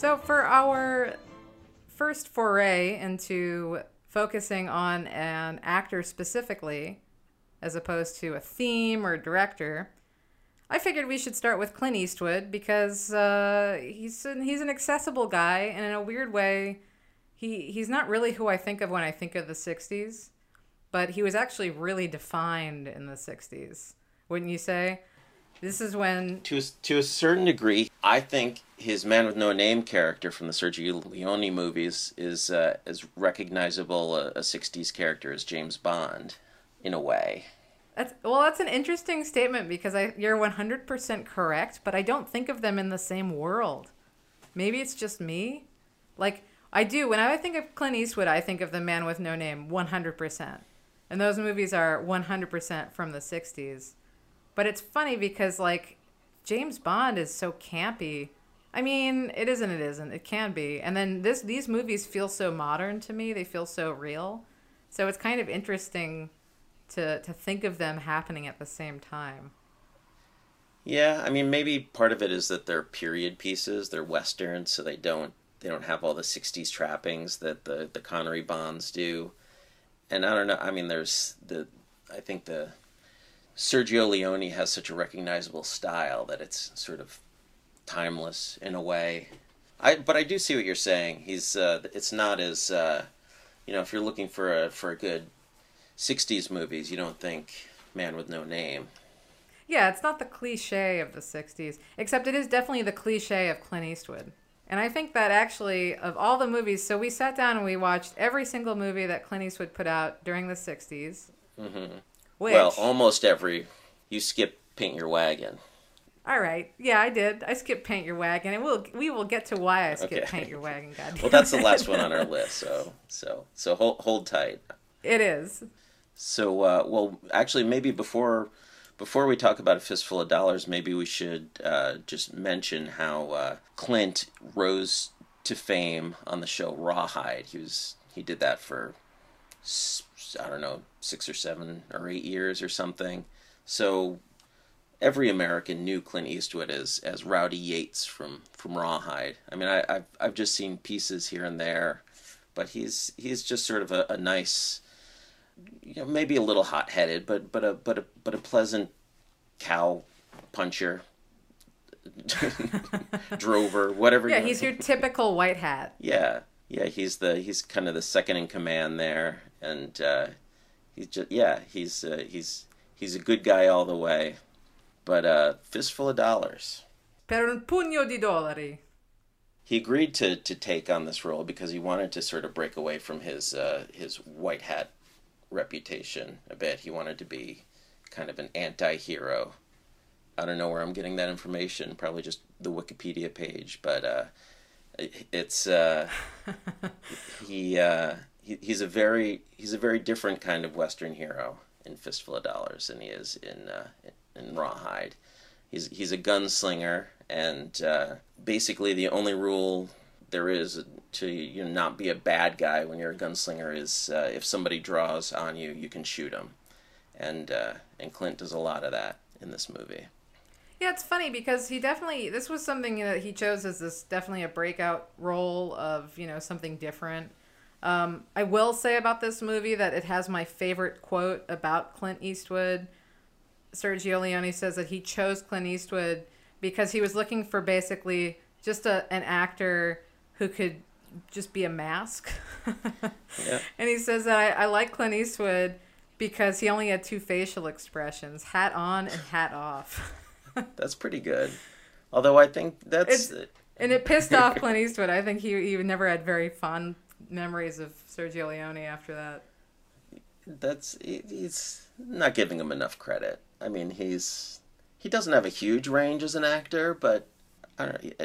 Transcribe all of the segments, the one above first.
So, for our first foray into focusing on an actor specifically, as opposed to a theme or director, I figured we should start with Clint Eastwood because uh, he's an, he's an accessible guy, and in a weird way, he he's not really who I think of when I think of the '60s, but he was actually really defined in the '60s, wouldn't you say? This is when to a, to a certain degree, I think his Man with No Name character from the Sergio Leone movies is uh, as recognizable a, a '60s character as James Bond, in a way. That's well, that's an interesting statement because I you're 100% correct, but I don't think of them in the same world. Maybe it's just me. Like I do when I think of Clint Eastwood, I think of The Man with No Name 100%. And those movies are 100% from the 60s. But it's funny because like James Bond is so campy. I mean, it isn't it isn't. It can be. And then this these movies feel so modern to me. They feel so real. So it's kind of interesting to to think of them happening at the same time. Yeah, I mean maybe part of it is that they're period pieces, they're westerns, so they don't they don't have all the '60s trappings that the the Connery Bonds do. And I don't know. I mean, there's the I think the Sergio Leone has such a recognizable style that it's sort of timeless in a way. I but I do see what you're saying. He's uh, it's not as uh, you know if you're looking for a for a good '60s movies, you don't think Man with No Name. Yeah, it's not the cliche of the '60s, except it is definitely the cliche of Clint Eastwood. And I think that actually, of all the movies, so we sat down and we watched every single movie that Clint Eastwood put out during the 60s. Mm-hmm. Which, well, almost every. You skip Paint Your Wagon. All right. Yeah, I did. I skipped Paint Your Wagon, and we'll we will get to why I skipped okay. Paint Your Wagon. God. well, that's the last one on our list. So so so hold hold tight. It is. So uh, well, actually, maybe before before we talk about a fistful of dollars, maybe we should uh, just mention how uh, Clint rose to fame on the show Rawhide. He was he did that for I don't know six or seven or eight years or something. So every American knew Clint Eastwood as as Rowdy Yates from from Rawhide. I mean, I, have I've just seen pieces here and there, but he's he's just sort of a, a nice you know, maybe a little hot headed, but but a but a but a pleasant cow puncher, drover, whatever. Yeah, he's your typical white hat. Yeah, yeah, he's the he's kind of the second in command there, and uh, he's just yeah, he's uh, he's he's a good guy all the way, but uh, fistful of dollars. Per un pugno di dollari. He agreed to, to take on this role because he wanted to sort of break away from his uh, his white hat reputation a bit. He wanted to be kind of an anti-hero. I don't know where I'm getting that information. Probably just the Wikipedia page, but uh, it's uh, he, uh, he he's a very he's a very different kind of Western hero in Fistful of Dollars than he is in uh, in Rawhide. He's he's a gunslinger, and uh, basically the only rule there is to you know, not be a bad guy when you're a gunslinger is uh, if somebody draws on you, you can shoot them, and uh, and Clint does a lot of that in this movie. Yeah, it's funny because he definitely this was something that he chose as this definitely a breakout role of you know something different. Um, I will say about this movie that it has my favorite quote about Clint Eastwood. Sergio Leone says that he chose Clint Eastwood because he was looking for basically just a, an actor who could just be a mask. yeah. And he says that I, I like Clint Eastwood because he only had two facial expressions hat on and hat off. that's pretty good. Although I think that's. It's, and it pissed off Clint Eastwood. I think he, he never had very fond memories of Sergio Leone after that. That's. He's not giving him enough credit. I mean, he's. He doesn't have a huge range as an actor, but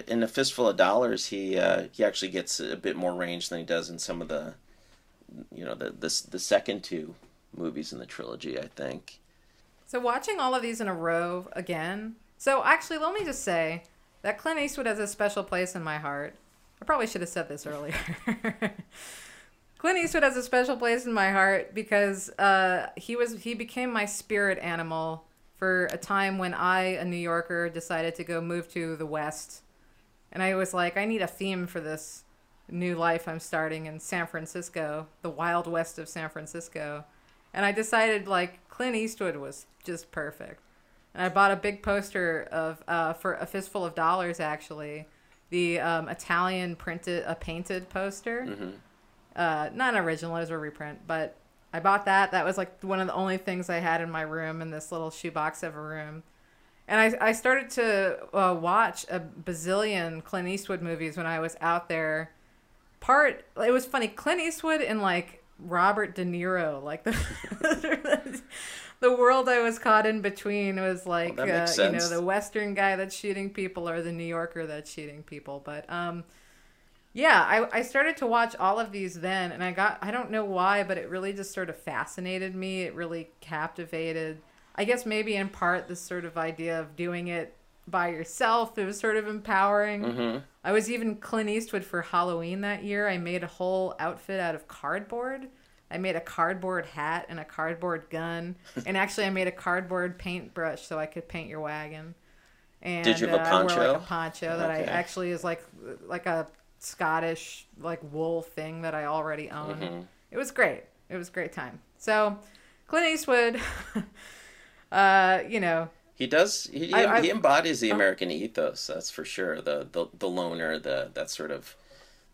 in a fistful of dollars, he uh, he actually gets a bit more range than he does in some of the, you know, the the the second two movies in the trilogy. I think. So watching all of these in a row again. So actually, let me just say that Clint Eastwood has a special place in my heart. I probably should have said this earlier. Clint Eastwood has a special place in my heart because uh, he was he became my spirit animal for a time when I, a New Yorker, decided to go move to the West and I was like, I need a theme for this new life I'm starting in San Francisco, the wild west of San Francisco. And I decided like Clint Eastwood was just perfect. And I bought a big poster of uh, for a fistful of dollars actually, the um, Italian printed a painted poster. Mm-hmm. Uh, not an original, it was a reprint, but I bought that. That was like one of the only things I had in my room in this little shoebox of a room. And I, I started to uh, watch a bazillion Clint Eastwood movies when I was out there. Part it was funny, Clint Eastwood and like Robert De Niro, like the the world I was caught in between was like Well, uh, you know the Western guy that's shooting people or the New Yorker that's shooting people. But um, yeah, I, I started to watch all of these then, and I got I don't know why, but it really just sort of fascinated me. It really captivated. I guess maybe in part this sort of idea of doing it by yourself. It was sort of empowering. Mm-hmm. I was even Clint Eastwood for Halloween that year. I made a whole outfit out of cardboard. I made a cardboard hat and a cardboard gun, and actually I made a cardboard paintbrush so I could paint your wagon. And Did you have a uh, I wore poncho? like a poncho that I actually is like like a Scottish like wool thing that I already own. Mm-hmm. It was great. It was a great time. So Clint Eastwood, uh, you know, He does. He, I- I- he embodies the Oh. American ethos. That's for sure. The the the loner. The that sort of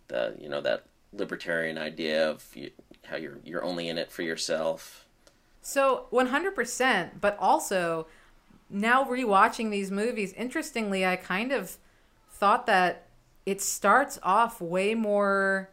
the you know that libertarian idea of you, how you're you're only in it for yourself. So 100%, but also now rewatching these movies, interestingly, I kind of thought that it starts off way more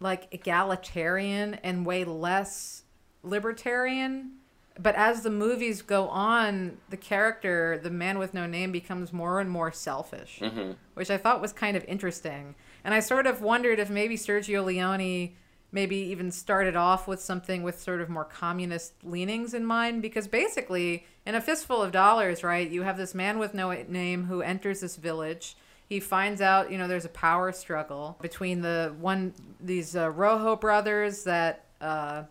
like egalitarian and way less libertarian. But as the movies go on, the character, the man with no name, becomes more and more selfish, hmm which I thought was kind of interesting. And I sort of wondered if maybe Sergio Leone maybe even started off with something with sort of more communist leanings in mind because basically in a fistful of dollars right you have this man with no name who enters this village he finds out you know there's a power struggle between the one these uh, rojo brothers that uh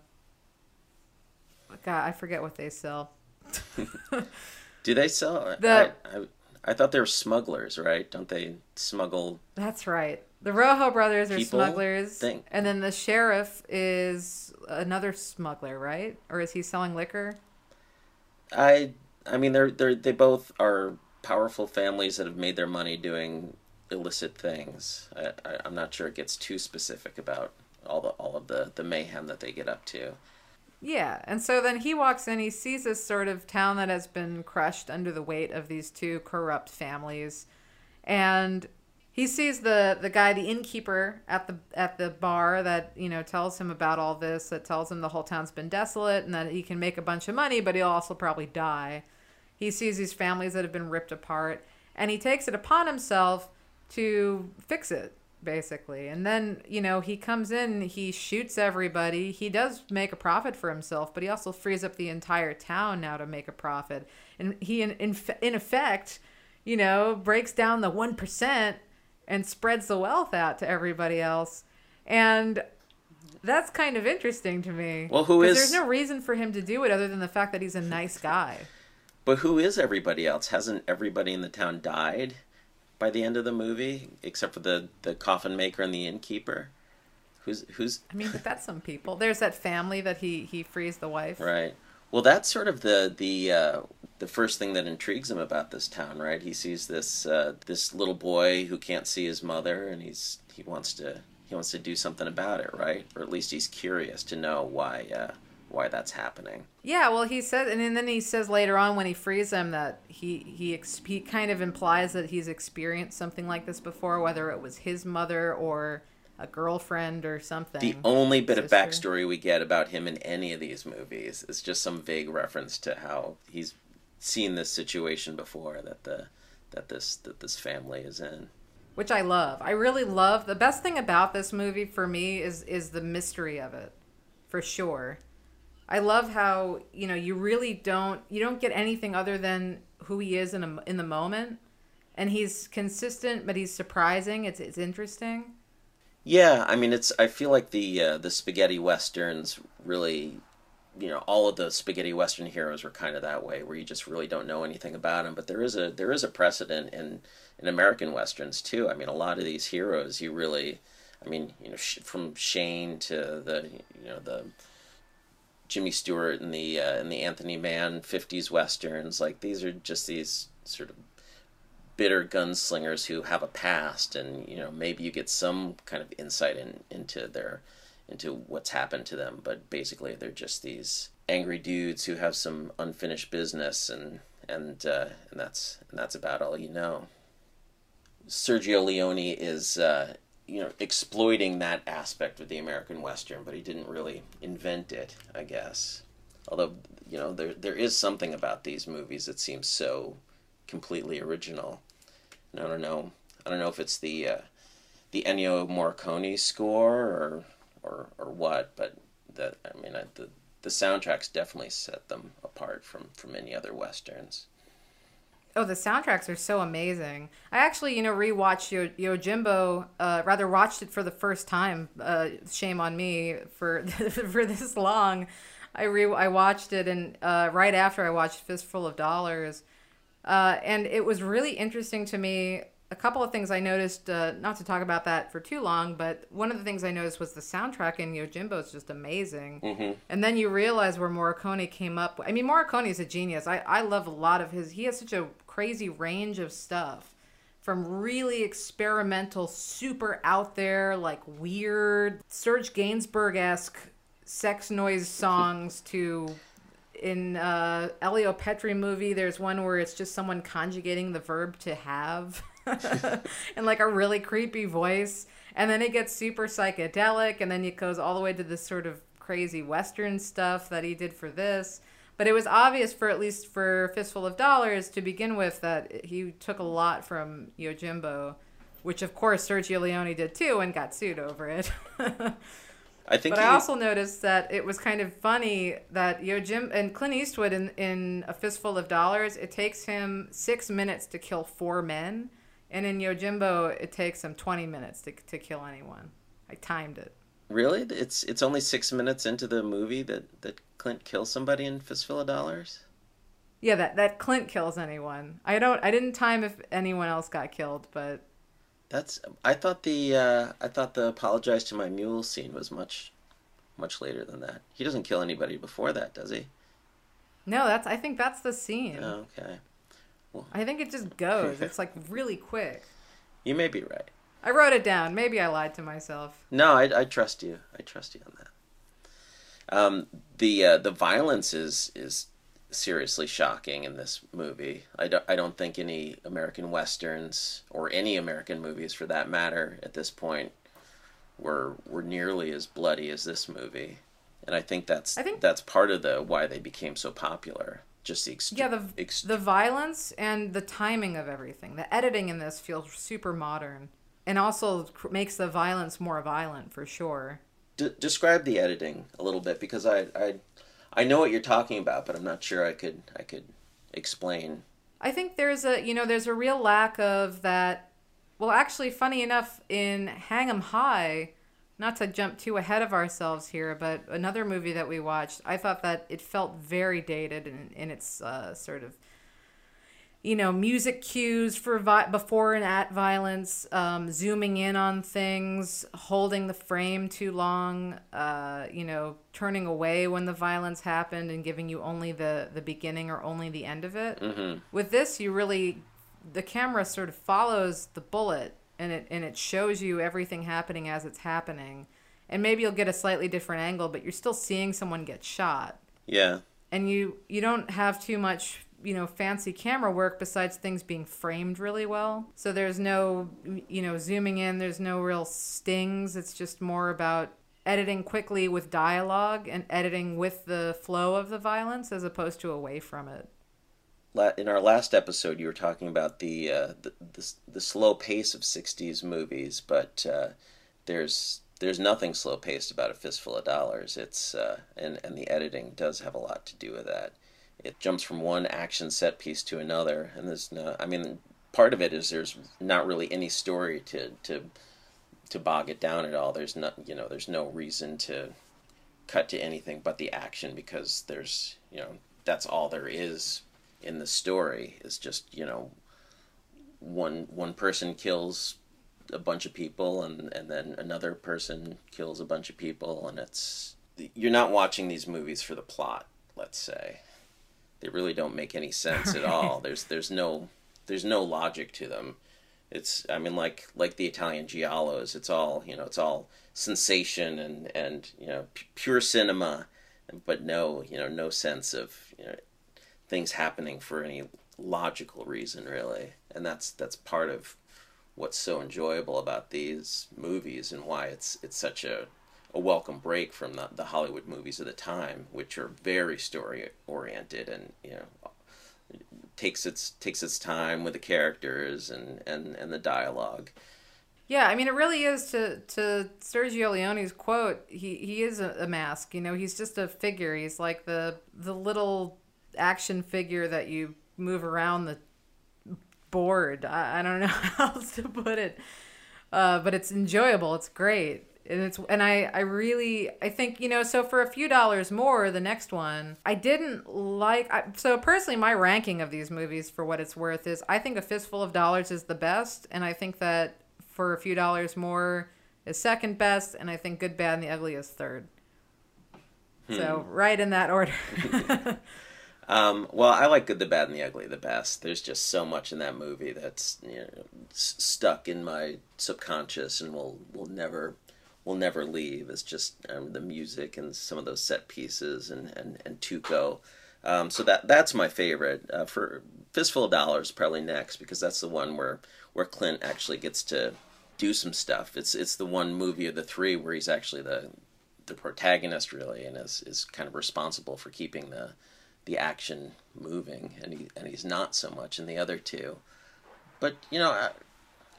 god i forget what they sell Do they sell? The- I, I, I thought they were smugglers, right? Don't they smuggle? That's right. The Rojo brothers are People smugglers, think- and then the sheriff is another smuggler, right? Or is he selling liquor? I I mean they're they are they both are powerful families that have made their money doing illicit things. I, I, I'm not sure it gets too specific about all the all of the the mayhem that they get up to. Yeah, and so then he walks in. He sees this sort of town that has been crushed under the weight of these two corrupt families, and he sees the the guy, the innkeeper at the at the bar that you know tells him about all this. That tells him the whole town's been desolate and that he can make a bunch of money, but he'll also probably die. He sees these families that have been ripped apart, and he takes it upon himself to fix it basically. And then, you know, he comes in, he shoots everybody. He does make a profit for himself, but he also frees up the entire town now to make a profit. And he, in, in, in effect, you know, breaks down the 1% and spreads the wealth out to everybody else. And that's kind of interesting to me. Well, who is- There's no reason for him to do it other than the fact that he's a nice guy. But who is everybody else? Hasn't everybody in the town died by the end of the movie, except for the the coffin maker and the innkeeper? Who's who's I mean, but that's some people. There's that family that he he frees the wife. right? Well, that's sort of the the uh, the first thing that intrigues him about this town, right? He sees this uh, this little boy who can't see his mother, and he's he wants to he wants to do something about it, right? Or at least he's curious to know why uh, why that's happening. Yeah, well, he says, and then he says later on when he frees him that he he ex- he kind of implies that he's experienced something like this before, whether it was his mother or a girlfriend or something. The only bit of backstory we get about him in any of these movies is just some vague reference to how he's seen this situation before that the that this that this family is in. which I love. I really love. The best thing about this movie for me is is the mystery of it, for sure. I love how you know you really don't you don't get anything other than who he is in a, in the moment, and he's consistent, but he's surprising. It's it's interesting. Yeah, I mean it's I feel like the uh, the spaghetti westerns really you know all of the spaghetti western heroes were kind of that way where you just really don't know anything about them but there is a there is a precedent in in american westerns too. I mean a lot of these heroes you really i mean you know from shane to the you know the jimmy stewart and the uh, and the anthony mann 50s westerns like these are just these sort of bitter gunslingers who have a past and you know maybe you get some kind of insight in, into their into what's happened to them, but basically they're just these angry dudes who have some unfinished business, and and uh, and that's and that's about all you know. Sergio Leone is uh, you know exploiting that aspect of the American Western, but he didn't really invent it, I guess. Although you know there there is something about these movies that seems so completely original. I don't know. I don't know if it's the uh, the Ennio Morricone score or or or what, but that I mean I, the the soundtracks definitely set them apart from from any other westerns. Oh, the soundtracks are so amazing. I actually, you know, rewatched Yo- Yojimbo. Uh, rather, watched it for the first time. Uh, shame on me for for this long. I re I watched it, and uh, right after I watched Fistful of Dollars, uh, and it was really interesting to me a couple of things I noticed, uh, not to talk about that for too long, but one of the things I noticed was the soundtrack in Yojimbo is just amazing. Mm-hmm. And then you realize where Morricone came up. I mean, Morricone is a genius. I, I love a lot of his, he has such a crazy range of stuff from really experimental, super out there, like weird, Serge Gainsbourg esque sex noise songs to in uh, Elio Petri movie, there's one where it's just someone conjugating the verb to have. in like a really creepy voice. And then it gets super psychedelic, and then it goes all the way to this sort of crazy Western stuff that he did for this. But it was obvious for at least for Fistful of Dollars to begin with that he took a lot from Yojimbo, which of course Sergio Leone did too and got sued over it. I think. But he... I also noticed that it was kind of funny that Yojim and Clint Eastwood in in A Fistful of Dollars, it takes him six minutes to kill four men and in Yojimbo, it takes him 20 minutes to, to kill anyone. I timed it. Really? It's it's only six minutes into the movie that, that Clint kills somebody in Fistful of Dollars? Yeah, that, that Clint kills anyone. I don't. I didn't time if anyone else got killed, but that's. I thought the uh, I thought the apologize to my mule scene was much, much later than that. He doesn't kill anybody before that, does he? No, that's. I think that's the scene. Oh, okay. I think it just goes. it's like really quick. You may be right. I wrote it down. Maybe I lied to myself. No, I, I trust you. I trust you on that. Um, the uh, the violence is is seriously shocking in this movie. I don't, I don't think any American westerns or any American movies for that matter at this point were were nearly as bloody as this movie. And I think that's I think, that's part of the why they became so popular just the yeah the ext- the violence and the timing of everything. The editing in this feels super modern, and also makes the violence more violent for sure. D- describe the editing a little bit because I I I know what you're talking about, but I'm not sure I could I could explain. I think there's a you know there's a real lack of that. Well, actually, funny enough, in Hang 'Em High not to jump too ahead of ourselves here, but another movie that we watched, I thought that it felt very dated in, in its uh, sort of, you know, music cues for vi- before and at violence, um, zooming in on things, holding the frame too long, uh, you know, turning away when the violence happened and giving you only the, the beginning or only the end of it. Mm-hmm. With this, you really, the camera sort of follows the bullet and it and it shows you everything happening as it's happening and maybe you'll get a slightly different angle but you're still seeing someone get shot yeah and you you don't have too much you know fancy camera work besides things being framed really well so there's no you know zooming in there's no real stings it's just more about editing quickly with dialogue and editing with the flow of the violence as opposed to away from it in our last episode, you were talking about the uh, the, the, the slow pace of '60s movies, but uh, there's there's nothing slow paced about a fistful of dollars. It's uh, and and the editing does have a lot to do with that. It jumps from one action set piece to another, and there's no. I mean, part of it is there's not really any story to to to bog it down at all. There's not you know there's no reason to cut to anything but the action because there's you know that's all there is in the story is just you know one one person kills a bunch of people and and then another person kills a bunch of people and it's you're not watching these movies for the plot let's say they really don't make any sense at all. There's there's no there's no logic to them. It's i mean like like the italian giallos it's all you know it's all sensation and and you know pure cinema. But no you know no sense of you know things happening for any logical reason really. And that's that's part of what's so enjoyable about these movies and why it's it's such a a welcome break from the, the Hollywood movies of the time, which are very story oriented and you know takes its takes its time with the characters and and and the dialogue. Yeah, I mean, it really is to to Sergio Leone's quote. He he is a, a mask. You know, he's just a figure. He's like the the little action figure that you move around the board. I, I don't know how else to put it. Uh, but it's enjoyable. It's great. And it's and I I really I think you know so for a few dollars more the next one I didn't like I, so personally my ranking of these movies for what it's worth is I think a fistful of dollars is the best and I think that for a few dollars more is second best and I think good bad and the ugly is third hmm. so right in that order Um, well, I like Good, the Bad, and the Ugly the best. There's just so much in that movie that's you know, s- stuck in my subconscious and will will never will never leave. It's just um, the music and some of those set pieces and and and Tuco. Um, so that that's my favorite. Uh, for Fistful of Dollars, probably next because that's the one where where Clint actually gets to do some stuff. It's it's the one movie of the three where he's actually the the protagonist really and is is kind of responsible for keeping the the action moving, and he and he's not so much in the other two. But you know, I,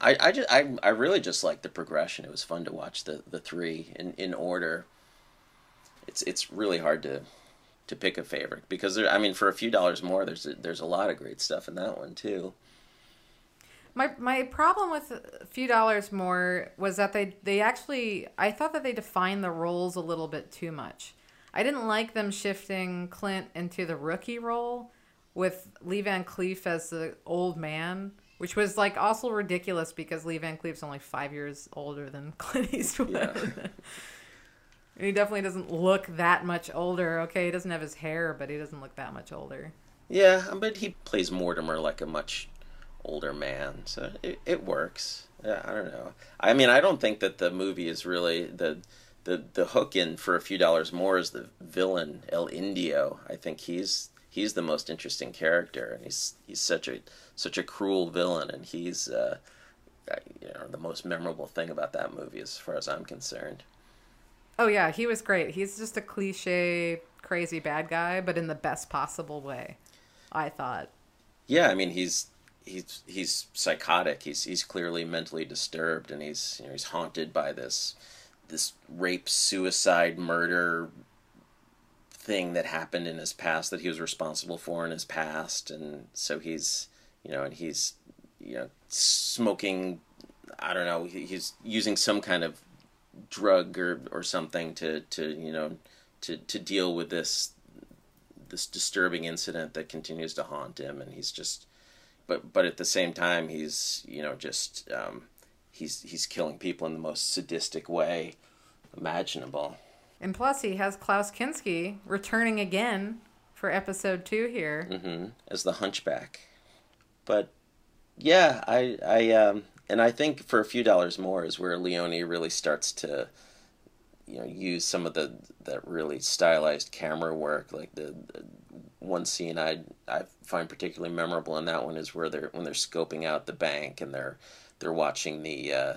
I, I just I, I really just like the progression. It was fun to watch the the three in in order. It's it's really hard to to pick a favorite because there, I mean, for a few dollars more, there's a, there's a lot of great stuff in that one too. My my problem with a few dollars more was that they they actually I thought that they defined the roles a little bit too much. I didn't like them shifting Clint into the rookie role with Lee Van Cleef as the old man, which was like also ridiculous because Lee Van Cleef's only five years older than Clint Eastwood. Yeah. he definitely doesn't look that much older. Okay, he doesn't have his hair, but he doesn't look that much older. Yeah, but he plays Mortimer like a much older man, so it, it works. Yeah, I don't know. I mean, I don't think that the movie is really the the the hook in for a few dollars more is the villain El Indio. I think he's he's the most interesting character, and he's he's such a such a cruel villain, and he's uh, you know the most memorable thing about that movie, as far as I'm concerned. Oh yeah, he was great. He's just a cliche crazy bad guy, but in the best possible way. I thought. Yeah, I mean he's he's he's psychotic. He's he's clearly mentally disturbed, and he's you know he's haunted by this this rape, suicide, murder thing that happened in his past that he was responsible for in his past, and so he's you know, and he's you know smoking. I don't know. He's using some kind of drug or or something to to you know to to deal with this this disturbing incident that continues to haunt him, and he's just but but at the same time he's you know just um, he's he's killing people in the most sadistic way imaginable. And plus, he has Klaus Kinski returning again for episode two here mm-hmm. as the Hunchback. But yeah, I I um and I think for a few dollars more is where Leone really starts to you know use some of the that really stylized camera work like the, the one scene I I find particularly memorable in that one is where they're when they're scoping out the bank and they're they're watching the uh,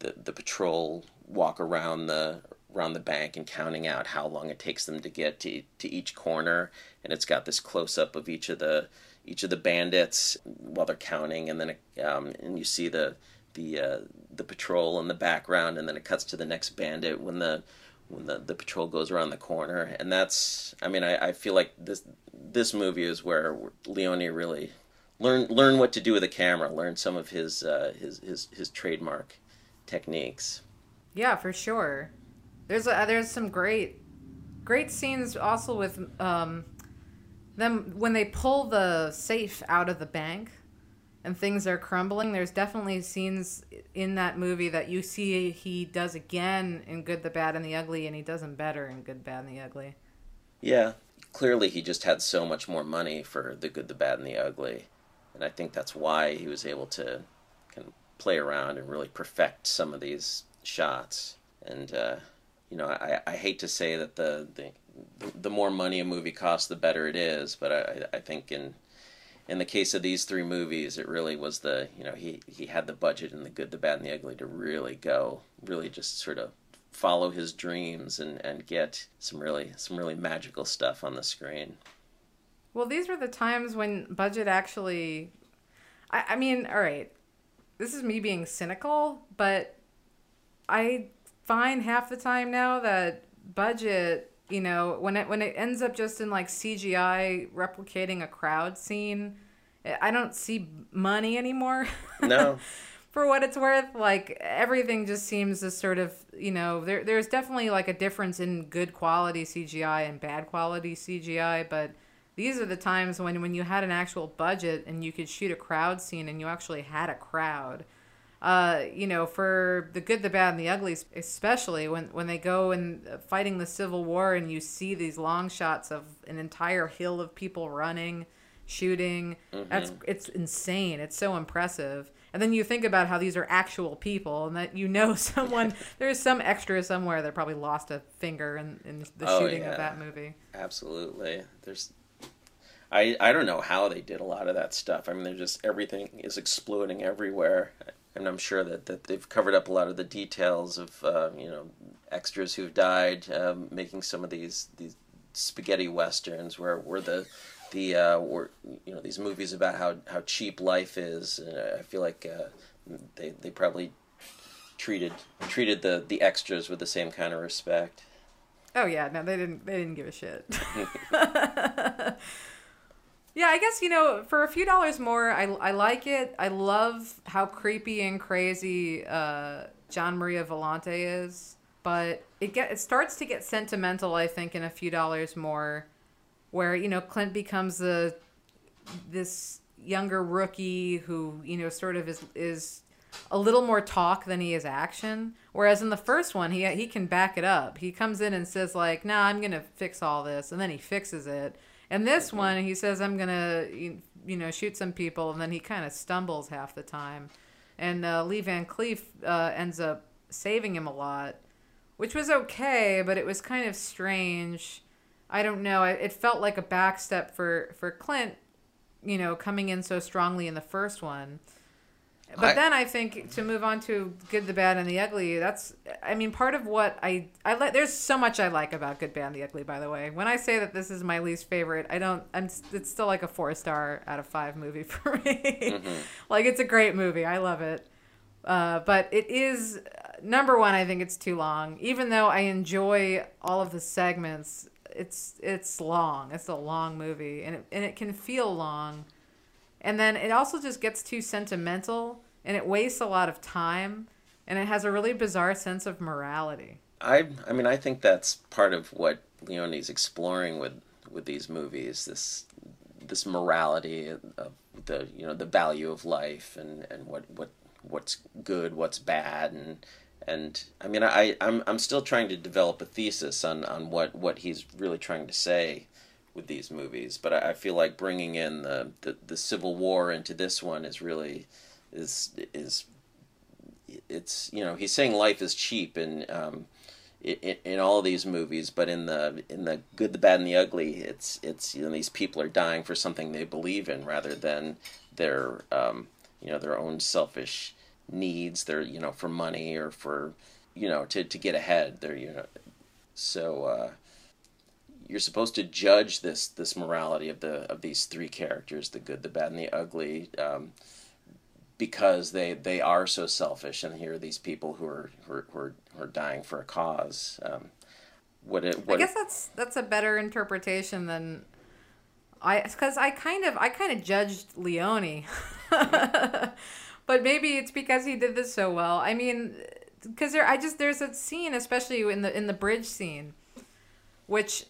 the the patrol walk around the around the bank and counting out how long it takes them to get to to each corner and it's got this close up of each of the each of the bandits while they're counting and then um, and you see the the uh, the patrol in the background and then it cuts to the next bandit when the when the, the patrol goes around the corner and that's I mean I, I feel like this this movie is where Leone really learn learn what to do with a camera, learn some of his uh, his his his trademark techniques. Yeah, for sure. There's a, there's some great great scenes also with um, them when they pull the safe out of the bank and things are crumbling. There's definitely scenes in that movie that you see he does again in Good, the Bad, and the Ugly, and he does them better in Good, Bad, and the Ugly. Yeah, clearly he just had so much more money for the good, the bad, and the ugly, and I think that's why he was able to kind of play around and really perfect some of these shots. And uh, you know, I, I hate to say that the, the the more money a movie costs, the better it is, but I, I think in in the case of these three movies, it really was the you know he he had the budget and the good, the bad, and the ugly to really go, really just sort of follow his dreams and and get some really some really magical stuff on the screen. Well, these were the times when budget actually. I, I mean, all right, this is me being cynical, but I find half the time now that budget, you know, when it when it ends up just in like CGI replicating a crowd scene, eh, I don't see money anymore. No. For what it's worth, like everything just seems to sort of, you know, there there's definitely like a difference in good quality CGI and bad quality CGI, but these are the times when when you had an actual budget and you could shoot a crowd scene and you actually had a crowd uh, you know, for the good, the bad, and the ugly, especially when, when they go and uh, fighting the Civil War and you see these long shots of an entire hill of people running, shooting. Mm-hmm. That's it's insane. It's so impressive. And then you think about how these are actual people, and that you know someone there's some extra somewhere that probably lost a finger in, in the oh, shooting yeah. of that movie. Absolutely. There's I, I don't know how they did a lot of that stuff. I mean, they're just everything is exploding everywhere and I'm sure that, that they've covered up a lot of the details of uh, you know extras who've died, um, making some of these these spaghetti westerns where where the the uh, where, you know these movies about how, how cheap life is. And I feel like uh, they they probably treated treated the, the extras with the same kind of respect. Oh yeah, no, they didn't. They didn't give a shit. Yeah, I guess you know for a few dollars more, I, I like it. I love how creepy and crazy uh, Gian Maria Volonté is, but it get it starts to get sentimental. I think in a few dollars more, where you know Clint becomes the this younger rookie who you know sort of is is a little more talk than he is action. Whereas in the first one, he he can back it up. He comes in and says like, "Nah, I'm gonna fix all this," and then he fixes it. And this one, he says, "I'm gonna, you know, shoot some people," and then he kind of stumbles half the time. And uh, Lee Van Cleef uh, ends up saving him a lot, which was okay, but it was kind of strange. I don't know. It felt like a backstep for for Clint, you know, coming in so strongly in the first one. But I, then I think to move on to good, the bad, and the ugly. That's, I mean, part of what I I like. There's so much I like about good, bad, and the ugly. By the way, when I say that this is my least favorite, I don't. I'm. It's still like a four star out of five movie for me. Mm-hmm. like it's a great movie. I love it. Uh, but it is number one. I think it's too long. Even though I enjoy all of the segments, it's it's long. It's a long movie, and it and it can feel long and then it also just gets too sentimental and it wastes a lot of time and it has a really bizarre sense of morality. I I mean I think that's part of what Leone's exploring with with these movies this this morality of the you know the value of life and and what what what's good what's bad and and I mean I I'm I'm still trying to develop a thesis on on what what he's really trying to say with these movies, but I, I feel like bringing in the, the, the Civil War into this one is really is is it's you know he's saying life is cheap and um, in, in all these movies, but in the in the good, the bad, and the ugly, it's it's you know these people are dying for something they believe in rather than their um, you know their own selfish needs. Their you know for money or for you know to to get ahead. They're you know so. Uh, you're supposed to judge this this morality of the of these three characters the good the bad and the ugly um, because they they are so selfish and here are these people who are who are, who are, who are dying for a cause um, what it what I guess that's that's a better interpretation than I because I kind of I kind of judged Leone. But maybe it's because he did this so well. I mean because there I just there's a scene especially in the in the bridge scene which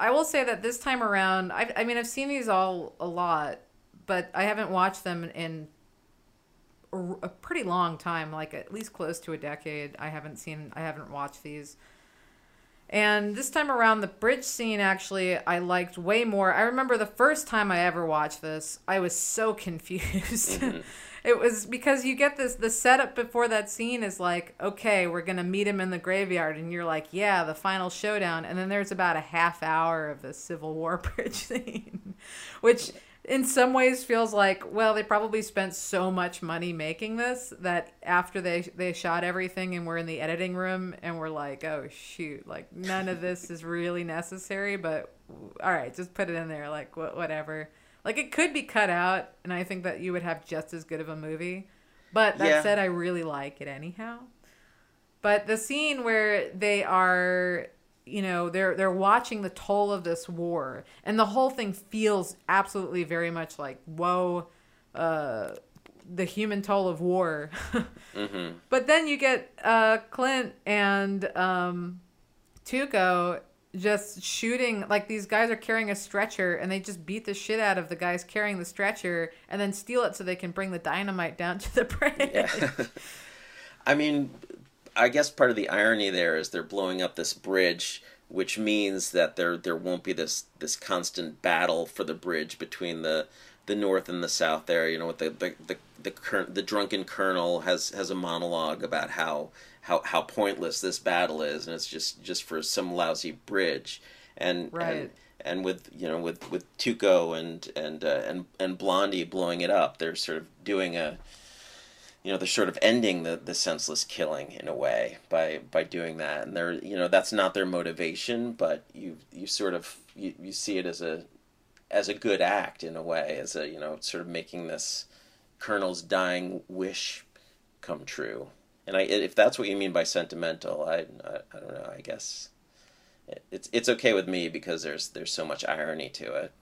I will say that this time around, I, I mean, I've seen these all a lot, but I haven't watched them in a, a pretty long time, like at least close to a decade. I haven't seen, I haven't watched these. And this time around, the bridge scene actually I liked way more. I remember the first time I ever watched this, I was so confused. Mm-hmm. It was because you get this the setup before that scene is like, okay, we're gonna meet him in the graveyard, and you're like, yeah, the final showdown. And then there's about a half hour of the Civil War bridge scene, which in some ways feels like well they probably spent so much money making this that after they they shot everything and we're in the editing room and we're like oh shoot like none of this is really necessary but all right just put it in there like whatever like it could be cut out and i think that you would have just as good of a movie but that yeah. said i really like it anyhow but the scene where they are you know they're they're watching the toll of this war and the whole thing feels absolutely very much like whoa uh the human toll of war mm-hmm. but then you get uh clint and um tuco just shooting like these guys are carrying a stretcher and they just beat the shit out of the guys carrying the stretcher and then steal it so they can bring the dynamite down to the bridge yeah. i mean I guess part of the irony there is they're blowing up this bridge, which means that there there won't be this this constant battle for the bridge between the the north and the south there. You know, with the the the the, the drunken colonel has has a monologue about how how how pointless this battle is, and it's just just for some lousy bridge, and right. and and with you know with with Tuco and and uh, and and Blondie blowing it up, they're sort of doing a you know they're sort of ending the, the senseless killing in a way by by doing that. And they're you know that's not their motivation but you you sort of you, you see it as a as a good act in a way as a you know sort of making this colonel's dying wish come true and I if that's what you mean by sentimental I I, I don't know I guess it's it's okay with me because there's there's so much irony to it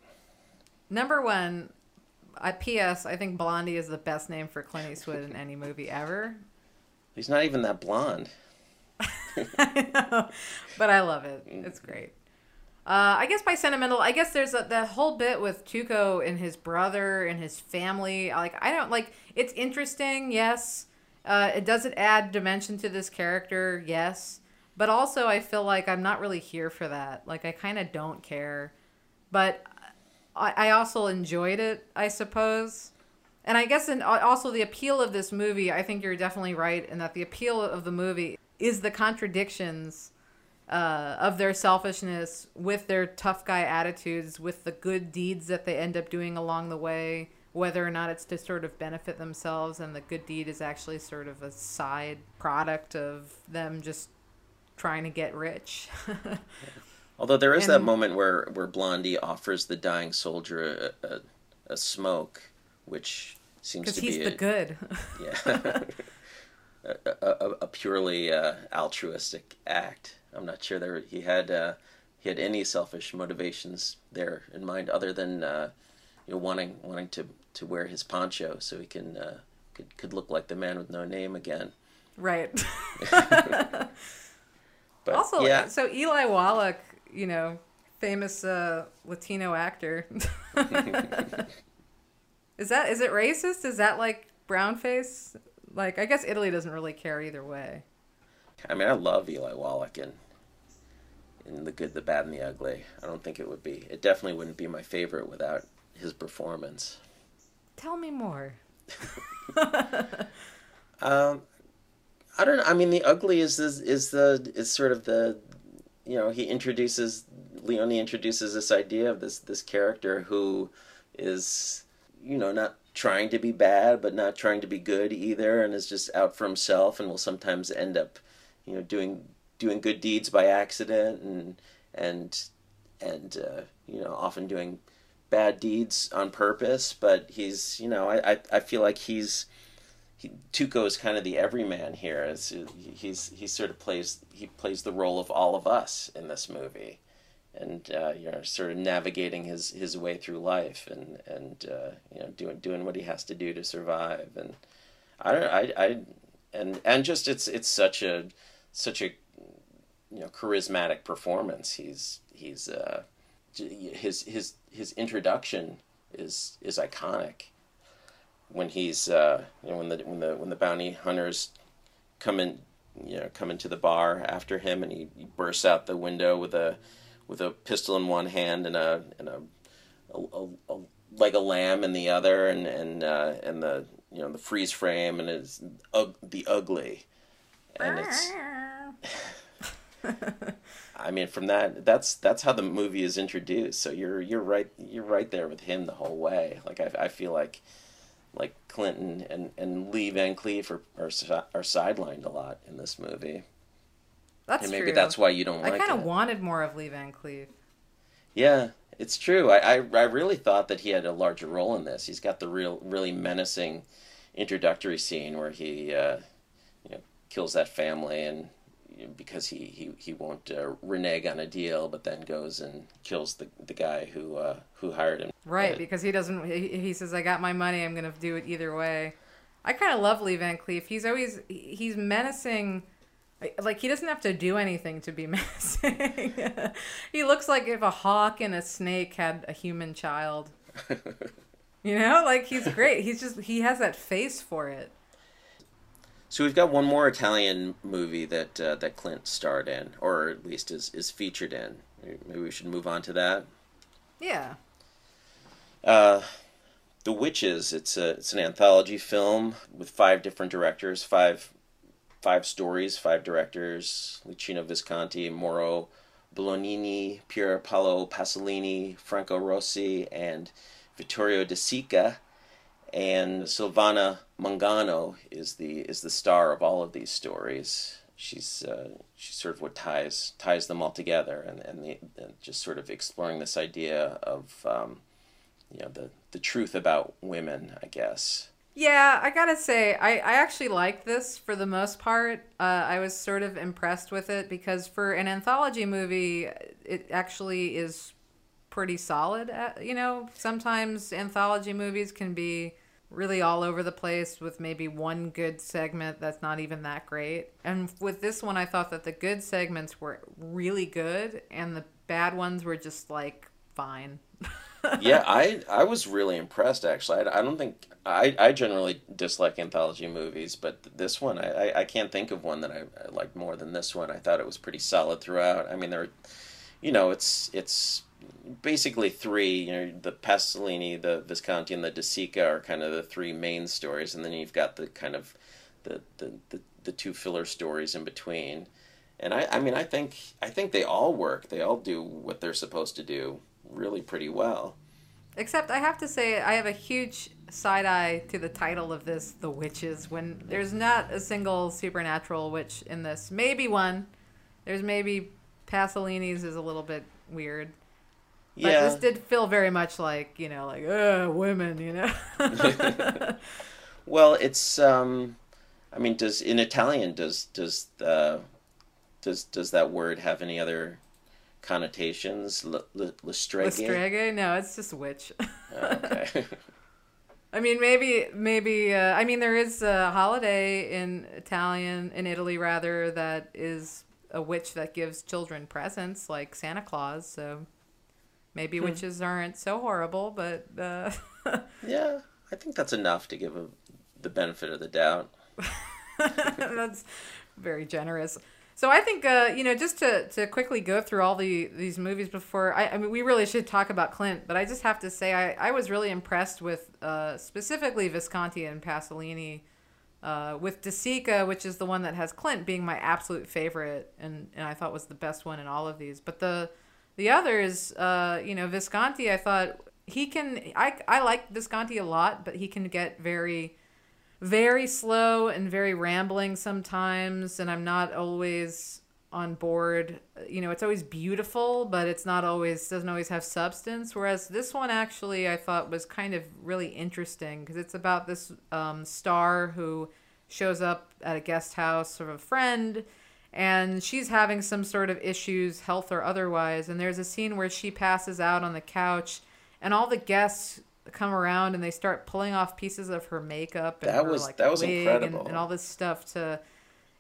number one I, P.S. I think Blondie is the best name for Clint Eastwood in any movie ever. He's not even that blonde. I know, but I love it. It's great. Uh, I guess by sentimental, I guess there's a, that whole bit with Tuco and his brother and his family. Like I don't like. It's interesting, yes. Uh, it doesn't add dimension to this character, yes. But also, I feel like I'm not really here for that. Like I kind of don't care. But I, I also enjoyed it, I suppose. And I guess and also the appeal of this movie, I think you're definitely right in that the appeal of the movie is the contradictions uh, of their selfishness with their tough guy attitudes, with the good deeds that they end up doing along the way, whether or not it's to sort of benefit themselves, and the good deed is actually sort of a side product of them just trying to get rich. Although there is and, that moment where, where Blondie offers the dying soldier a, a, a smoke, which seems to be the a, good. yeah, a, a, a, purely uh, altruistic act. I'm not sure there he had uh, he had any selfish motivations there in mind, other than uh, you know wanting wanting to, to wear his poncho so he can uh, could could look like the man with no name again. Right. but, also, yeah. so Eli Wallach you know, famous uh, Latino actor. is that is it racist? Is that like brown face? Like I guess Italy doesn't really care either way. I mean, I love Eli Wallach and in The Good, the Bad, and the Ugly. I don't think it would be. It definitely wouldn't be my favorite without his performance. Tell me more. um, I don't know. I mean, The Ugly is is, is the is sort of the you know he introduces Leone introduces this idea of this this character who is you know not trying to be bad but not trying to be good either and is just out for himself and will sometimes end up you know doing doing good deeds by accident and and and uh, you know often doing bad deeds on purpose but he's you know I, I, I feel like he's he, Tuco is kind of the everyman here. It's, he's he sort of plays he plays the role of all of us in this movie, and uh, you know sort of navigating his, his way through life and and uh, you know doing doing what he has to do to survive. And I don't I I and and just it's it's such a such a you know charismatic performance. He's he's uh, his his his introduction is is iconic. When he's uh, you know when the when the when the bounty hunters come in you know come into the bar after him and he, he bursts out the window with a with a pistol in one hand and a and a, a, a, a like a lamb in the other and and uh, and the you know the freeze frame and it's uh, the ugly. And it's I mean from that that's that's how the movie is introduced so you're you're right you're right there with him the whole way like I, I feel like like Clinton and, and Lee Van Cleef are, are are sidelined a lot in this movie. That's and maybe true. that's why you don't like it. I like kind of wanted more of Lee Van Cleef. Yeah, it's true. I, I I really thought that he had a larger role in this. He's got the real really menacing introductory scene where he uh, you know kills that family and because he, he, he won't uh, renege on a deal, but then goes and kills the the guy who uh, who hired him. Right, because he doesn't. He, he says, "I got my money. I'm gonna do it either way." I kind of love Lee Van Cleef. He's always he's menacing. Like he doesn't have to do anything to be menacing. he looks like if a hawk and a snake had a human child. You know, like he's great. He's just he has that face for it. So we've got one more Italian movie that uh, that Clint starred in, or at least is is featured in. Maybe we should move on to that. Yeah. Uh, the Witches. It's a it's an anthology film with five different directors, five five stories, five directors: Luchino Visconti, Mauro Bolognini, Pier Paolo Pasolini, Franco Rossi, and Vittorio De Sica. And Silvana Mangano is the is the star of all of these stories. She's uh, she's sort of what ties ties them all together, and and, the, and just sort of exploring this idea of um, you know the the truth about women, I guess. Yeah, I gotta say, I, I actually like this for the most part. Uh, I was sort of impressed with it because for an anthology movie, it actually is pretty solid. Uh, you know, sometimes anthology movies can be really all over the place with maybe one good segment that's not even that great. And with this one, I thought that the good segments were really good and the bad ones were just like fine. yeah, I I was really impressed actually. I, I don't think I, I generally dislike anthology movies, but this one I, I, I can't think of one that I, I liked more than this one. I thought it was pretty solid throughout. I mean, there, you know, it's it's basically three. You know, the Pasolini, the Visconti, and the De Sica are kind of the three main stories, and then you've got the kind of the the, the, the two filler stories in between. And I, I mean, I think I think they all work. They all do what they're supposed to do really pretty well. Except I have to say I have a huge side eye to the title of this, The Witches, when there's not a single supernatural witch in this. Maybe one. There's maybe Pasolini's is a little bit weird. But Yeah. this did feel very much like, you know, like, uh, women, you know? Well, it's um, I mean, does in Italian does does the does does that word have any other connotations? L- l- Le streghe? No, it's just witch. Okay. I mean, maybe, maybe. Uh, I mean, there is a holiday in Italian, in Italy rather, that is a witch that gives children presents, like Santa Claus. So maybe witches aren't so horrible, but uh, yeah, I think that's enough to give a, the benefit of the doubt. that's very generous. So I think uh, you know just to, to quickly go through all the these movies before I, I mean we really should talk about Clint, but I just have to say I, I was really impressed with uh, specifically Visconti and Pasolini, uh, with De Sica, which is the one that has Clint being my absolute favorite and, and I thought was the best one in all of these. But the the others, uh, you know, Visconti, I thought he can I I like Visconti a lot, but he can get very very slow and very rambling sometimes and i'm not always on board. You know it's always beautiful but it's not always doesn't always have substance whereas this one actually i thought was kind of really interesting because it's about this um, star who shows up at a guest house of a friend and she's having some sort of issues health or otherwise and there's a scene where she passes out on the couch and all the guests come around and they start pulling off pieces of her makeup and That her, was- like that was wig incredible. And, and all this stuff to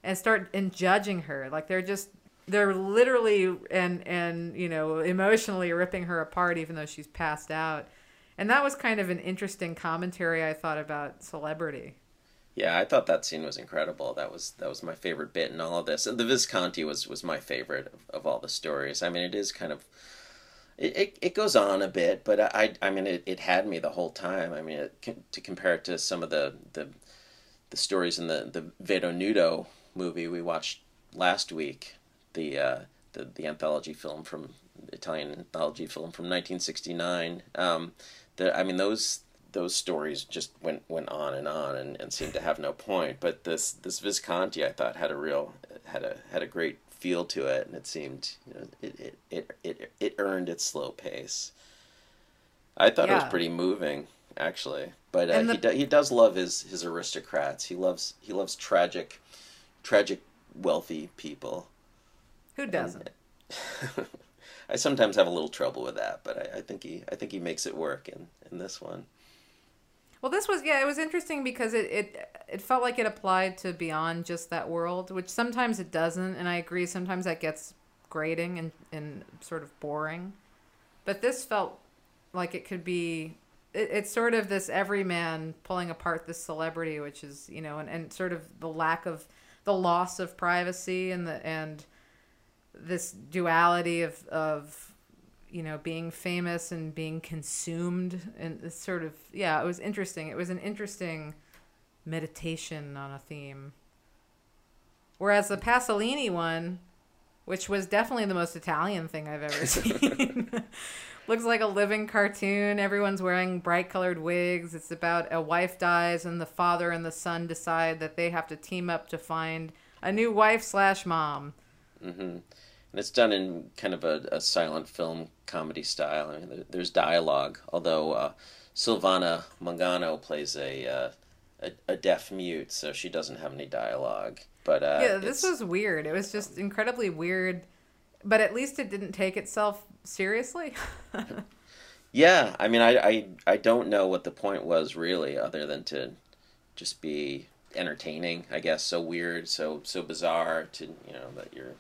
and start and judging her. Like they're just they're literally and and you know emotionally ripping her apart even though she's passed out. And that was kind of an interesting commentary i thought about celebrity yeah i thought that scene was incredible. That was that was my favorite bit in all of this. The visconti was was my favorite of, of all the stories. I mean it is kind of it, it, it goes on a bit but i i mean it, it had me the whole time. I mean it, to compare it to some of the the the stories in the the Vedo Nudo movie we watched last week the uh, the the anthology film from Italian anthology film from 1969. Um, I mean those those stories just went went on and on and, and seemed to have no point. But this this Visconti I thought had a real had a had a great feel to it, and it seemed you know it it it it, it earned its slow pace. I thought yeah. it was pretty moving actually, but uh, the... he do, he does love his his aristocrats. He loves he loves tragic tragic wealthy people. Who doesn't? I sometimes have a little trouble with that, but I, I, think he I think he makes it work in, in this one. Well, this was yeah, it was interesting because it, it it felt like it applied to beyond just that world, which sometimes it doesn't, and I agree. Sometimes that gets grating and and sort of boring, but this felt like it could be. It, it's sort of this everyman pulling apart this celebrity, which is you know, and, and sort of the lack of the loss of privacy and the and this duality of of you know being famous and being consumed and sort of yeah it was interesting. It was an interesting meditation on a theme. Whereas the pasolini one which was definitely the most italian thing i've ever seen looks like a living cartoon. Everyone's wearing bright colored wigs. It's about a wife dies and the father and the son decide that they have to team up to find a new wife slash mom. Mm-hmm and it's done in kind of a, a silent film comedy style. I mean, there's dialogue, although uh, Silvana Mangano plays a, uh, a, a deaf mute, so she doesn't have any dialogue. But uh, yeah, this was weird. It was just incredibly weird, but at least it didn't take itself seriously. yeah, I mean, I, I I don't know what the point was really, other than to just be entertaining. I guess so weird, so so bizarre to you know that you're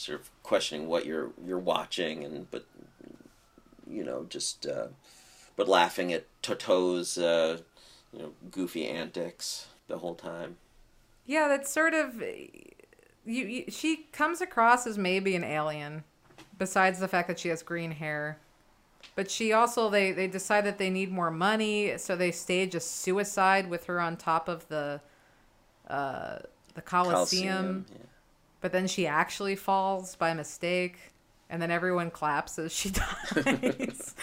sort of questioning what you're you're watching and but you know just uh, but laughing at Totò's uh, you know goofy antics the whole time. Yeah, that's sort of you, you. She comes across as maybe an alien, besides the fact that she has green hair. But she also they they decide that they need more money, so they stage a suicide with her on top of the uh, the Coliseum. Coliseum yeah. But then she actually falls by mistake, and then everyone claps as she dies.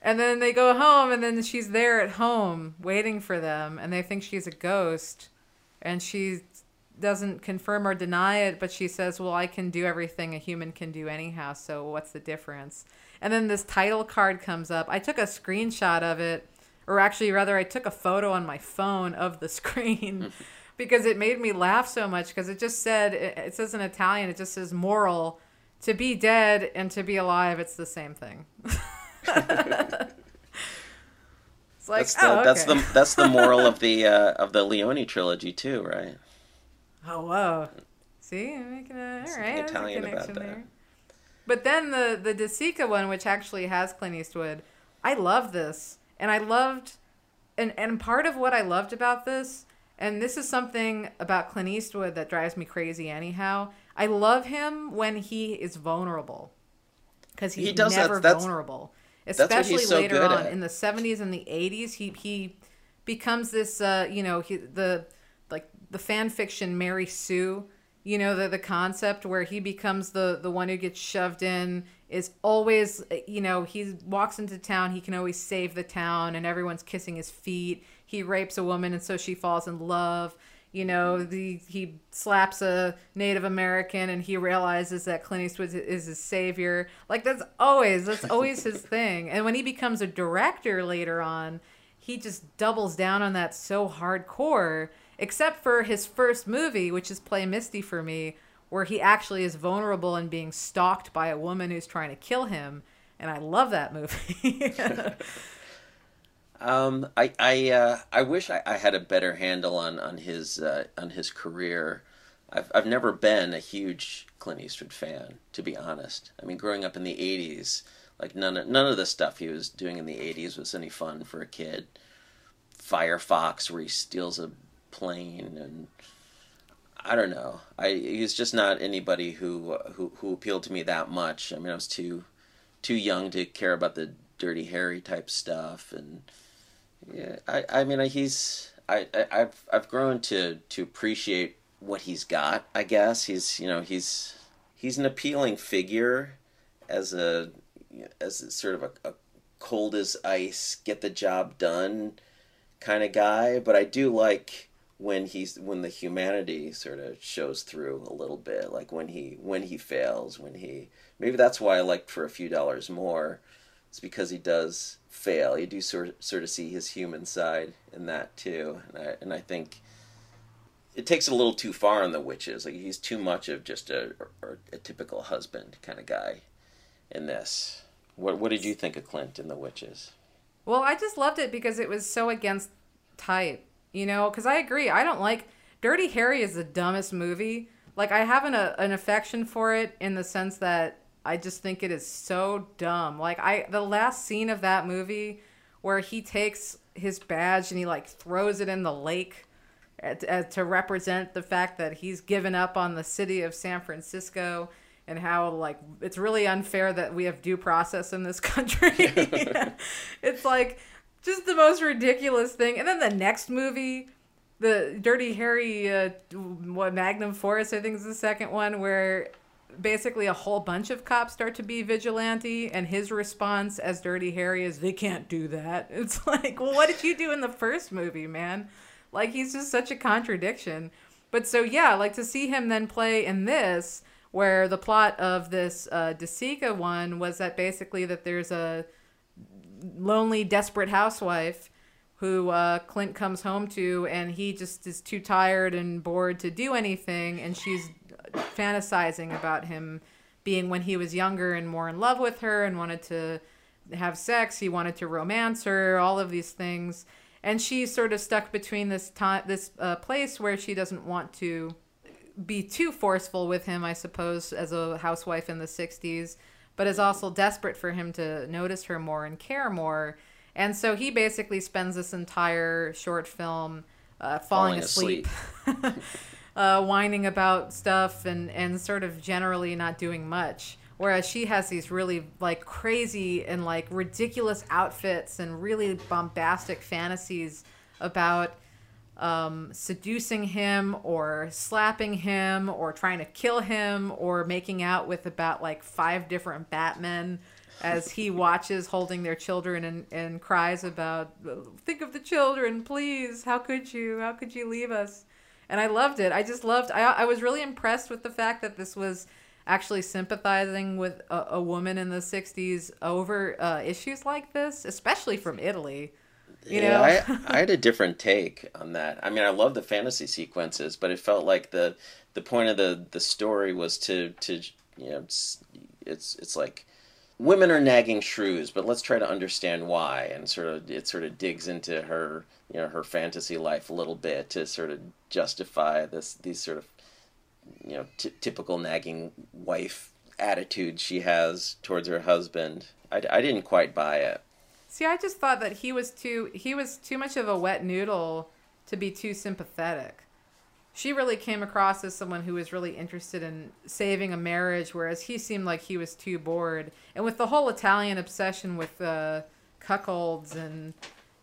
and then they go home, and then she's there at home waiting for them, and they think she's a ghost, and she doesn't confirm or deny it, but she says, "Well, I can do everything a human can do anyhow, so what's the difference?" And then this title card comes up. I took a screenshot of it, or actually, rather, I took a photo on my phone of the screen because it made me laugh so much because it just said it says in Italian it just says moral to be dead and to be alive it's the same thing. it's like that's the, oh, okay. that's the that's the moral of the uh, of the Leone trilogy too, right? Oh whoa! See, I'm making a all right. Italian about that. There. But then the the De Sica one, which actually has Clint Eastwood, I love this, and I loved, and and part of what I loved about this and this is something about Clint Eastwood that drives me crazy anyhow. I love him when he is vulnerable. Because he's he does, never that's, that's, vulnerable. Especially so later on at. in the 70s and the 80s, he he becomes this uh, you know, he the like the fan fiction Mary Sue, you know, the the concept where he becomes the the one who gets shoved in is always you know, he walks into town, he can always save the town and everyone's kissing his feet he rapes a woman and so she falls in love. You know the he slaps a native american and he realizes that clint eastwood is his savior. Like that's always that's always his thing. And when he becomes a director later on he just doubles down on that so hardcore except for his first movie which is play misty for me where he actually is vulnerable and being stalked by a woman who's trying to kill him. And i love that movie Um, I I uh, I wish I, I, had a better handle on on his uh, on his career. I've I've never been a huge Clint Eastwood fan, to be honest. I mean, growing up in the '80s, like none of, none of the stuff he was doing in the '80s was any fun for a kid. Firefox, where he steals a plane, and I don't know. I he's just not anybody who who who appealed to me that much. I mean, I was too too young to care about the Dirty Harry type stuff, and yeah, I I mean, he's I, I I've I've grown to to appreciate what he's got. I guess he's you know he's he's an appealing figure as a as sort of a, a cold as ice, get the job done kind of guy. But I do like when he's when the humanity sort of shows through a little bit, like when he when he fails, when he maybe that's why I liked for a few dollars more. It's because he does fail. You do sort sort of see his human side in that too, and I and I think it takes it a little too far on the witches. Like he's too much of just a, a, a typical husband kind of guy in this. What what did you think of Clint in the witches? Well, I just loved it because it was so against type, you know. Because I agree, I don't like Dirty Harry is the dumbest movie. Like I have an a, an affection for it in the sense that I just think it is so dumb. Like I the last scene of that movie where he takes his badge and he like throws it in the lake to represent the fact that he's given up on the city of San Francisco and how like it's really unfair that we have due process in this country. it's like just the most ridiculous thing. And then the next movie, the Dirty Harry, uh, what Magnum Force, I think is the second one, where basically a whole bunch of cops start to be vigilante, and his response as Dirty Harry is, "They can't do that." It's like, well, what did you do in the first movie, man? Like he's just such a contradiction. But so yeah, like to see him then play in this, where the plot of this uh, De one was that basically that there's a lonely, desperate housewife who uh, Clint comes home to, and he just is too tired and bored to do anything, and she's fantasizing about him being when he was younger and more in love with her and wanted to have sex. He wanted to romance her, all of these things and she's sort of stuck between this time this uh, place where she doesn't want to be too forceful with him i suppose as a housewife in the 60s but is also desperate for him to notice her more and care more and so he basically spends this entire short film uh, falling, falling, asleep, asleep. uh, whining about stuff and, and sort of generally not doing much. Whereas she has these really like crazy and like ridiculous outfits and really bombastic fantasies about um, seducing him or slapping him or trying to kill him or making out with about like five different Batmen as he watches holding their children and, and cries about think of the children please. How could you? How could you leave us and i loved it i just loved i, I was really impressed with the fact that this was actually sympathizing with a, a woman in the 60s over uh, issues like this, especially from Italy. You yeah, know? I, I had a different take on that. I mean, I love the fantasy sequences, but it felt like the the point of the, the story was to to you know it's it's, it's like women are nagging shrews, but let's try to understand why. And sort of it sort of digs into her you know her fantasy life a little bit to sort of justify this these sort of you know t- typical nagging wife attitude she has towards her husband. I, I didn't quite buy it. See, I just thought that he was too he was too much of a wet noodle to be too sympathetic. She really came across as someone who was really interested in saving a marriage, whereas he seemed like he was too bored. And with the whole Italian obsession with uh, cuckolds and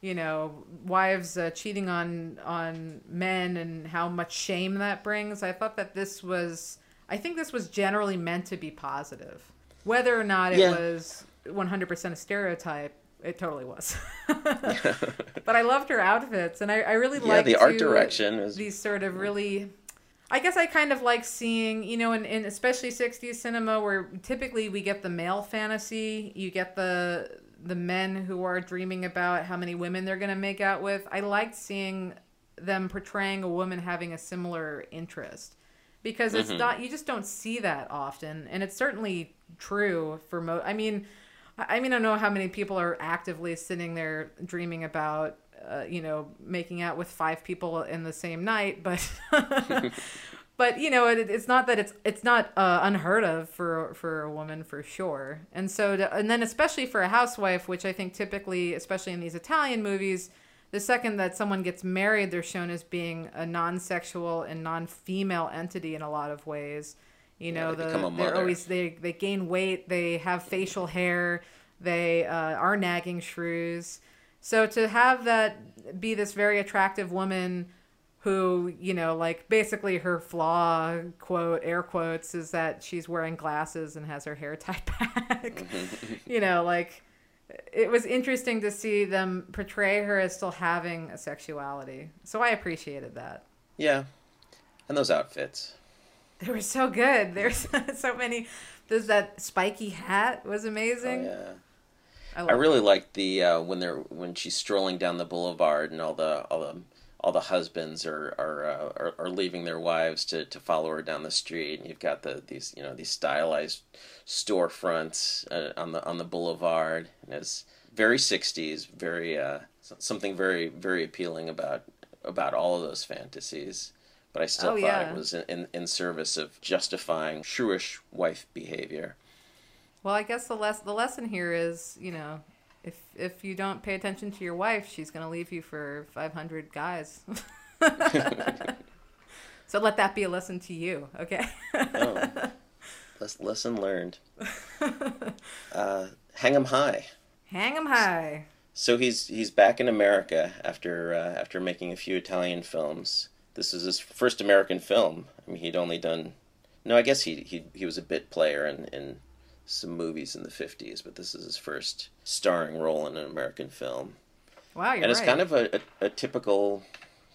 you know wives uh, cheating on on men and how much shame that brings i thought that this was i think this was generally meant to be positive whether or not it yeah. was 100% a stereotype it totally was but i loved her outfits and i, I really yeah, liked the art direction was... these sort of really I guess I kind of like seeing, you know, in, in especially 60s cinema where typically we get the male fantasy, you get the the men who are dreaming about how many women they're going to make out with. I liked seeing them portraying a woman having a similar interest because it's mm-hmm. not you just don't see that often and it's certainly true for most I mean I mean I don't know how many people are actively sitting there dreaming about uh, you know making out with five people in the same night but but you know, it, it's not that it's it's not uh, unheard of for for a woman for sure. And so, to, and then especially for a housewife, which I think typically, especially in these Italian movies, the second that someone gets married, they're shown as being a non-sexual and non-female entity in a lot of ways. You know, they the they're always they they gain weight, they have facial hair, they uh, are nagging shrews. So to have that be this very attractive woman who, you know, like basically her flaw, quote, air quotes, is that she's wearing glasses and has her hair tied back. you know, like it was interesting to see them portray her as still having a sexuality. So I appreciated that. Yeah, and those outfits. They were so good. There's so many. There's that spiky hat was amazing. Oh, yeah. I, I really liked the uh, when they're when she's strolling down the boulevard and all the all the all the husbands are are, uh, are are leaving their wives to, to follow her down the street and you've got the these you know these stylized storefronts uh, on the on the boulevard and it's very 60s very uh, something very very appealing about about all of those fantasies but I still Oh, thought yeah. it was in, in in service of justifying shrewish wife behavior Well, I guess the less the lesson here is, you know, if if you don't pay attention to your wife, she's gonna leave you for five hundred guys. so let that be a lesson to you, okay? Oh, lesson learned. Uh, hang 'em high. Hang Hang 'em high. So he's he's back in America after uh, after making a few Italian films. This is his first American film. I mean, he'd only done. No, I guess he he he was a bit player in in some movies in the fifties, but this is his first starring role in an American film, Wow, you're right. and it's right. kind of a, a, a typical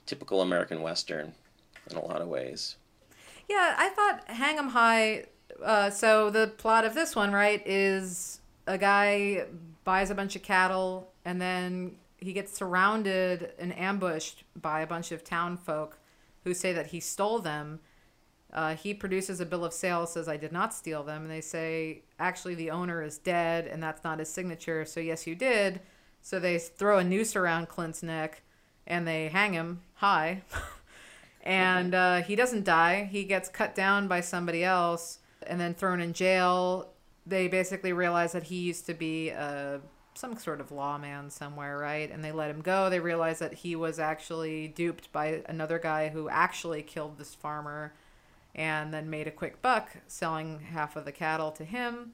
typical American western in a lot of ways. Yeah, I thought Hang 'em High. Uh, so the plot of this one, right, is a guy buys a bunch of cattle and then he gets surrounded and ambushed by a bunch of town folk who say that he stole them. Uh, he produces a bill of sale, says, I did not steal them. And they say, actually, the owner is dead and that's not his signature. So, yes, you did. So they throw a noose around Clint's neck and they hang him high. and uh, he doesn't die. He gets cut down by somebody else and then thrown in jail. They basically realize that he used to be uh, some sort of lawman somewhere, right? And they let him go. They realize that he was actually duped by another guy who actually killed this farmer and then made a quick buck selling half of the cattle to him.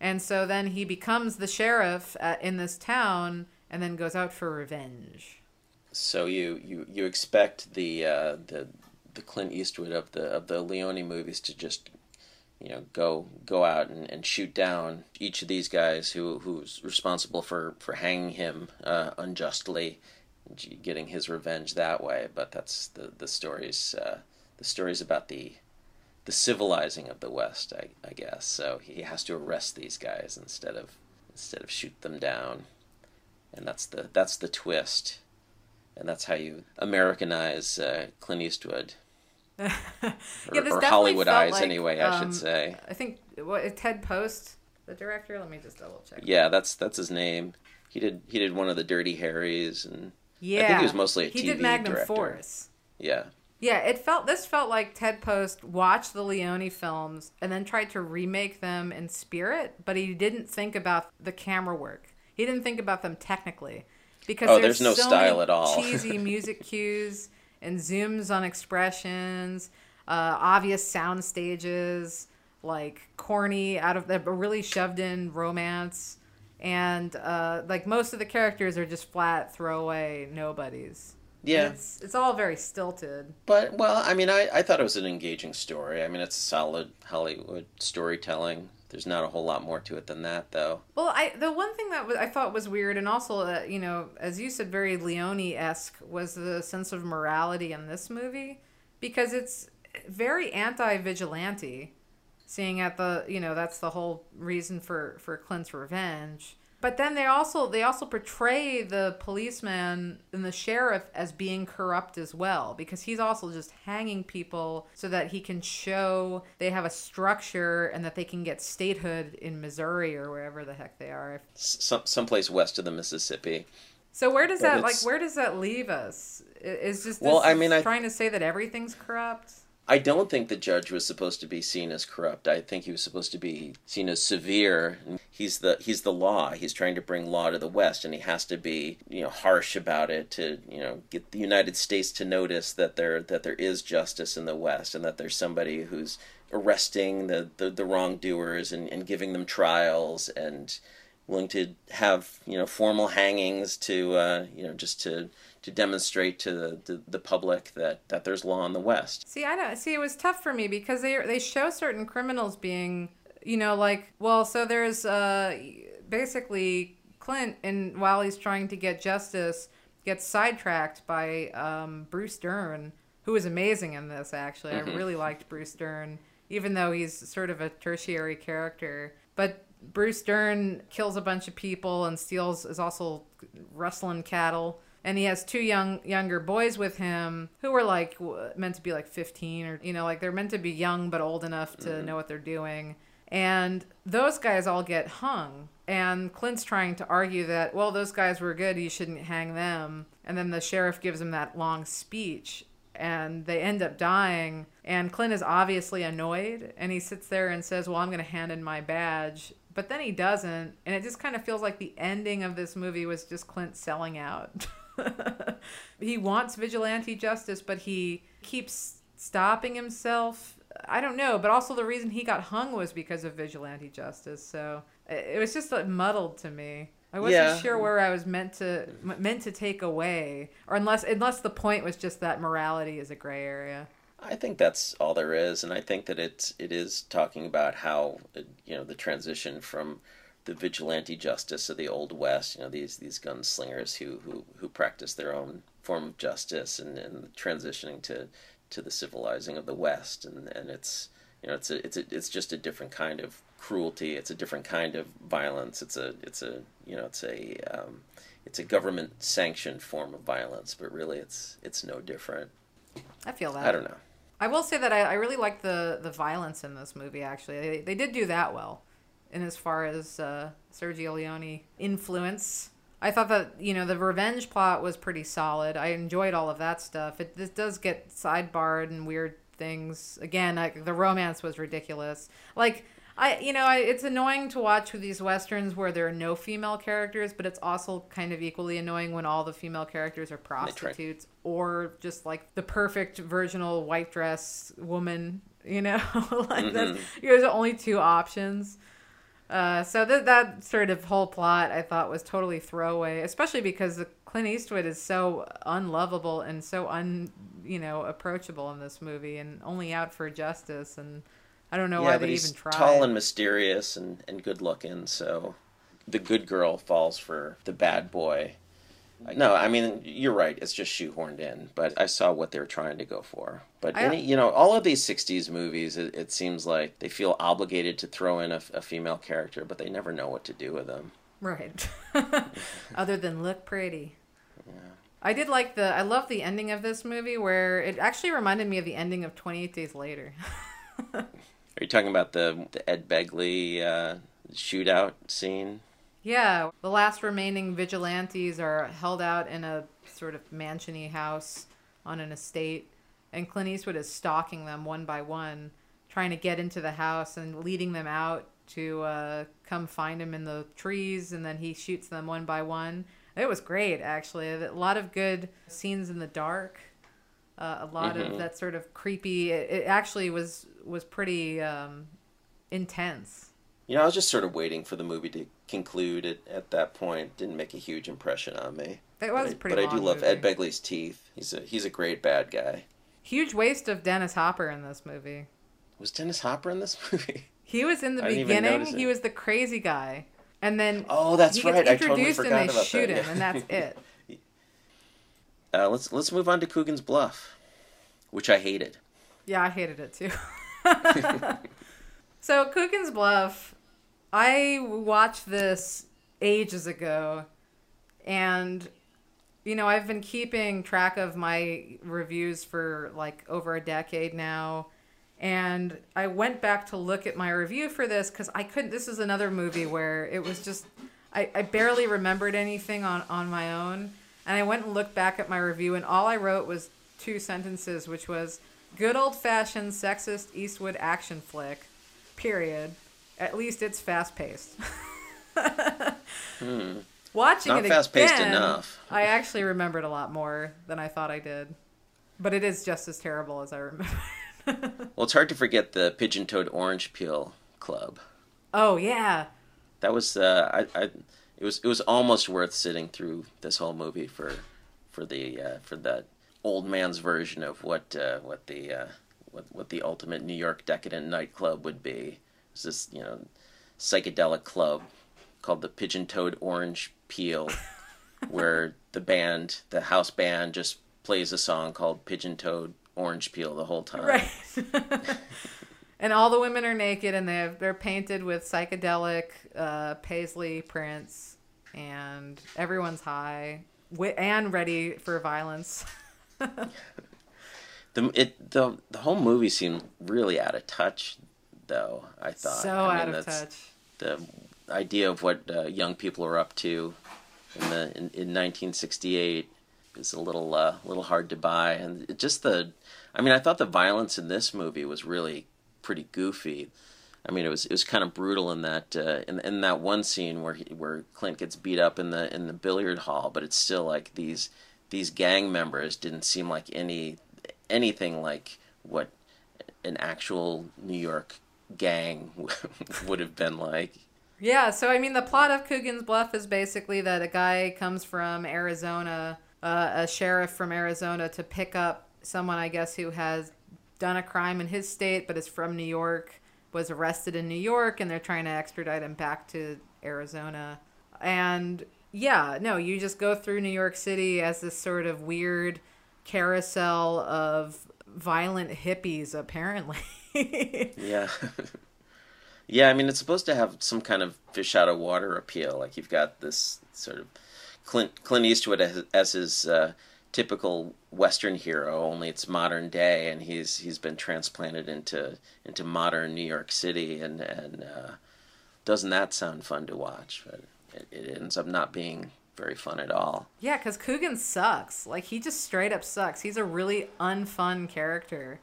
And so then he becomes the sheriff at, in this town and then goes out for revenge. So you you, you expect the uh, the the Clint Eastwood of the of the Leone movies to just you know go go out and, and shoot down each of these guys who who's responsible for for hanging him uh, unjustly, getting his revenge that way. But that's the the stories uh, the stories about the the civilizing of the West, I, I guess. So he has to arrest these guys instead of instead of shoot them down, and that's the that's the twist and that's how you Americanize uh, Clint Eastwood, Yeah, this or definitely Hollywoodize felt like, anyway, I um, should say. I think what Ted Post, the director. Let me just double check. Yeah, that's that's his name. He did he did one of the Dirty Harrys, and Yeah, I think he was mostly a he TV did Magnum director. Force. yeah, Yeah, it felt this felt like Ted Post watched the Leone films and then tried to remake them in spirit, but he didn't think about the camera work. He didn't think about them technically because Oh, there's, there's no so style at all. cheesy music cues and zooms on expressions, uh, obvious sound stages, like corny out of the really shoved in romance, and uh, like most of the characters are just flat throwaway nobodies. yeah. It's it's all very stilted. But well, I mean, I I thought it was an engaging story. I mean, it's a solid Hollywood storytelling. There's not a whole lot more to it than that, though. Well, I the one thing that I thought was weird, and also uh, you know, as you said, very Leone esque was the sense of morality in this movie, because it's very anti vigilante, seeing at the you know that's the whole reason for for Clint's revenge. But then they also they also portray the policeman and the sheriff as being corrupt as well because he's also just hanging people so that he can show they have a structure and that they can get statehood in Missouri or wherever the heck they are. Some someplace west of the Mississippi. So where does But that like where does that leave us? Is just Well, I mean, I- trying to say that everything's corrupt? I don't think the judge was supposed to be seen as corrupt. I think he was supposed to be seen as severe. He's the he's the law. He's trying to bring law to the West, and he has to be you know harsh about it to you know get the United States to notice that there that there is justice in the West, and that there's somebody who's arresting the the, the wrongdoers and, and giving them trials and willing to have you know formal hangings to uh, you know just to to demonstrate to the, the, the, public that, that there's law in the West. See, I don't see. It was tough for me because they they show certain criminals being, you know, like well, so there's uh, basically Clint, and while he's trying to get justice, gets sidetracked by um, Bruce Dern, who is amazing in this. Actually, mm-hmm. I really liked Bruce Dern, even though he's sort of a tertiary character. But Bruce Dern kills a bunch of people and steals is also rustling cattle and he has two young younger boys with him who are like meant to be like 15 or you know like they're meant to be young but old enough to mm-hmm. know what they're doing. And those guys all get hung. And clint's trying to argue that well those guys were good you shouldn't hang them. And then the sheriff gives him that long speech and they end up dying. And clint is obviously annoyed and he sits there and says well i'm going to hand in my badge. But then he doesn't and it just kind of feels like the ending of this movie was just clint selling out he wants vigilante justice, but he keeps stopping himself. I don't know, but also the reason he got hung was because of vigilante justice. So it was just like muddled to me. I wasn't yeah. sure where I was meant to meant to take away, or unless unless the point was just that morality is a gray area. I think that's all there is, and I think that it's it is talking about how uh, you know the transition from the vigilante justice of the old west you know these these gunslingers who who who practice their own form of justice and, and transitioning to to the civilizing of the west. And and it's you know it's a it's a, it's just a different kind of cruelty. It's a different kind of violence. It's a it's a you know it's a um, it's a government sanctioned form of violence but really it's it's no different. I feel that. I don't know. I will say that i, I really like the the violence in this movie actually. They, they did do that well in as far as uh, Sergio Leone influence. I thought that you know the revenge plot was pretty solid. I enjoyed all of that stuff. It this does get sidebarred and weird things. Again, like, the romance was ridiculous. Like I, you know, I, it's annoying to watch with these westerns where there are no female characters, but it's also kind of equally annoying when all the female characters are prostitutes or just like the perfect virginal white dress woman. You know, like mm-hmm. that's there's only two options. Uh, so th- that sort of whole plot I thought was totally throwaway, especially because Clint Eastwood is so unlovable and so un, you know, approachable in this movie, and only out for justice. And I don't know yeah, why they even tried. Tall and mysterious and and good looking, so the good girl falls for the bad boy, no, I mean you're right. It's just shoehorned in, but I saw what they're trying to go for. But any, you know, all of these '60s movies, it, it, seems like they feel obligated to throw in a, a, female character, but they never know what to do with them. Right. Other than look pretty. Yeah. I did like the. I love the ending of this movie where it actually reminded me of the ending of 28 Days Later. Are you talking about the the Ed Begley uh, shootout scene? Yeah, the last remaining vigilantes are held out in a sort of mansiony house on an estate, and Clint Eastwood is stalking them one by one, trying to get into the house and leading them out to uh, come find him in the trees, and then he shoots them one by one. It was great, actually. A lot of good scenes in the dark. Uh, a lot mm-hmm. of that sort of creepy. It, it actually was was pretty um, intense. You know, I was just sort of waiting for the movie to conclude. It at that point didn't make a huge impression on me. It was but pretty. I, but I do love movie. Ed Begley's teeth. He's a he's a great bad guy. Huge waste of Dennis Hopper in this movie. Was Dennis Hopper in this movie? He was in the beginning. He was the crazy guy, and then oh, that's he right. Gets introduced I totally and they shoot that. him, and that's it. Uh, let's let's move on to Coogan's Bluff, which I hated. Yeah, I hated it too. so Coogan's Bluff I watched this ages ago, and you know I've been keeping track of my reviews for like over a decade now. And I went back to look at my review for this because I couldn't. This is another movie where it was just I, I barely remembered anything on, on my own. And I went and looked back at my review, and all I wrote was two sentences, which was good old fashioned sexist Eastwood action flick. Period. At least it's fast paced. Hmm. Watching Not it fast-paced again, enough. I actually remembered a lot more than I thought I did. But it is just as terrible as I remember. Well, it's hard to forget the Pigeon Toed Orange Peel Club. oh yeah. That was uh, I, I it was it was almost worth sitting through this whole movie for for the uh, for that old man's version of what uh, what the uh, what what the ultimate New York decadent nightclub would be. It's this you know psychedelic club called the Pigeon Toed Orange Peel, where the band the house band just plays a song called Pigeon Toed Orange Peel the whole time. Right. and all the women are naked and they have, they're painted with psychedelic uh, paisley prints and everyone's high wi- and ready for violence. The it the the whole movie seemed really out of touch, though. I thought so I mean, out of touch. The idea of what uh, young people are up to in the in, in 1968 is a little uh, little hard to buy, and it just the I mean I thought the violence in this movie was really pretty goofy. I mean, it was it was kind of brutal in that uh, in in that one scene where he, where Clint gets beat up in the in the billiard hall, but it's still like these these gang members didn't seem like any anything like what an actual New York gang would have been like. Yeah, so I mean, the plot of Coogan's Bluff is basically that a guy comes from Arizona, uh, a sheriff from Arizona, to pick up someone, I guess, who has done a crime in his state but is from New York, was arrested in New York, and they're trying to extradite him back to Arizona. And yeah, no, you just go through New York City as this sort of weird carousel of violent hippies, apparently. Yeah. yeah, I mean it's supposed to have some kind of fish out of water appeal. Like you've got this sort of Clint Clint Eastwood as, as his uh, typical Western hero, only it's modern day, and he's he's been transplanted into into modern New York City, and and uh, doesn't that sound fun to watch? But it, it ends up not being very fun at all. Yeah, because Coogan sucks. Like, he just straight up sucks. He's a really unfun character.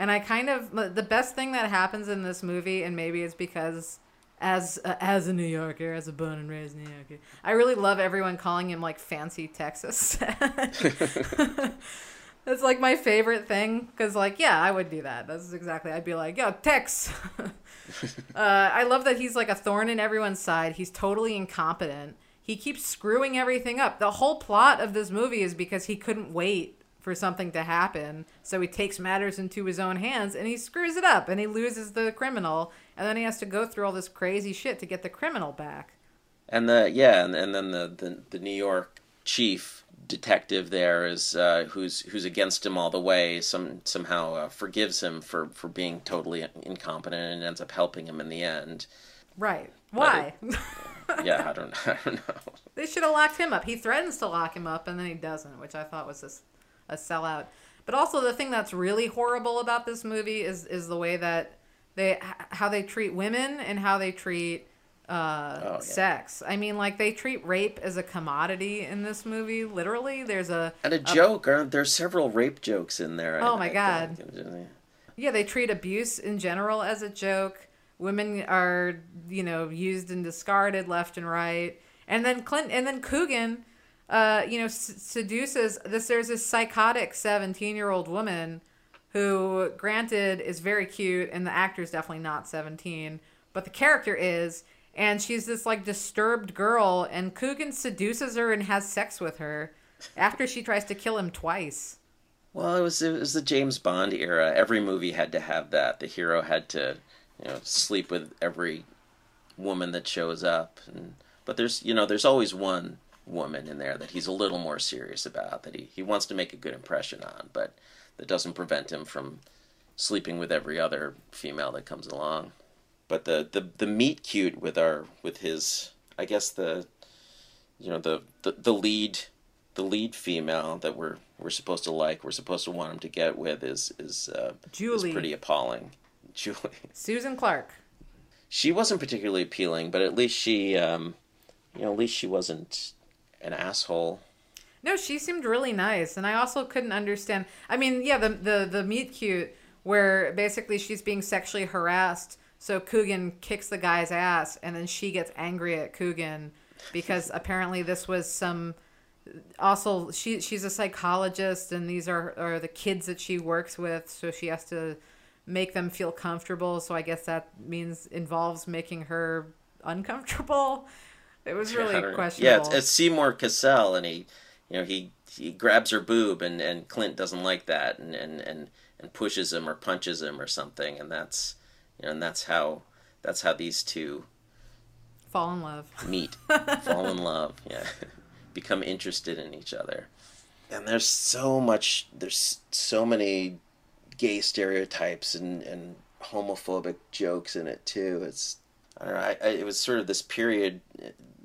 And I kind of, the best thing that happens in this movie, and maybe it's because as uh, as a New Yorker, as a born and raised New Yorker, I really love everyone calling him like fancy Texas. That's like my favorite thing because, like, yeah, I would do that. That's exactly. I'd be like, yo, Tex. uh, I love that he's like a thorn in everyone's side. He's totally incompetent. He keeps screwing everything up. The whole plot of this movie is because he couldn't wait for something to happen, so he takes matters into his own hands and he screws it up and he loses the criminal, and then he has to go through all this crazy shit to get the criminal back. And the yeah, and, and then the, the the New York chief detective there is uh, who's who's against him all the way. Some somehow uh, forgives him for for being totally incompetent and ends up helping him in the end. Right? Why? Yeah, I don't I don't know. They should have locked him up. He threatens to lock him up, and then he doesn't, which I thought was just a sellout. But also, the thing that's really horrible about this movie is is the way that they how they treat women and how they treat uh, Oh, yeah. sex. I mean, like they treat rape as a commodity in this movie. Literally, there's a And a joke, aren't there? Several rape jokes in there. Oh I- my I God. think. Yeah, they treat abuse in general as a joke. Women are, you know, used and discarded left and right. And then Clint and then Coogan, uh, you know, seduces this. There's this psychotic 17 year old woman who, granted, is very cute, and the actor's definitely not 17, but the character is. And she's this like disturbed girl, and Coogan seduces her and has sex with her after she tries to kill him twice. Well, it was it was the James Bond era. Every movie had to have that. The hero had to, you know, sleep with every woman that shows up. And but there's you know there's always one woman in there that he's a little more serious about that he he wants to make a good impression on, but that doesn't prevent him from sleeping with every other female that comes along. But the the the meet cute with our with his I guess the you know the the, the lead the lead female that we're we're supposed to like, we're supposed to want him to get with is is uh, Julie. is pretty appalling. Julie, Susan Clark. she wasn't particularly appealing, but at least she, um, you know, at least she wasn't an asshole. No, she seemed really nice, and I also couldn't understand. I mean, yeah, the the the meet cute where basically she's being sexually harassed, so Coogan kicks the guy's ass, and then she gets angry at Coogan because apparently this was some. Also, she she's a psychologist, and these are are the kids that she works with, so she has to make them feel comfortable. So I guess that means involves making her uncomfortable. It was really questionable. Yeah, it's, it's Seymour Cassel, and he you know he he grabs her boob and and Clint doesn't like that and and and and pushes him or punches him or something and that's you know and that's how that's how these two fall in love. meet. Fall in love yeah. Become interested in each other. And there's so much there's so many gay stereotypes and and homophobic jokes in it too. It's I don't know I, I, it was sort of this period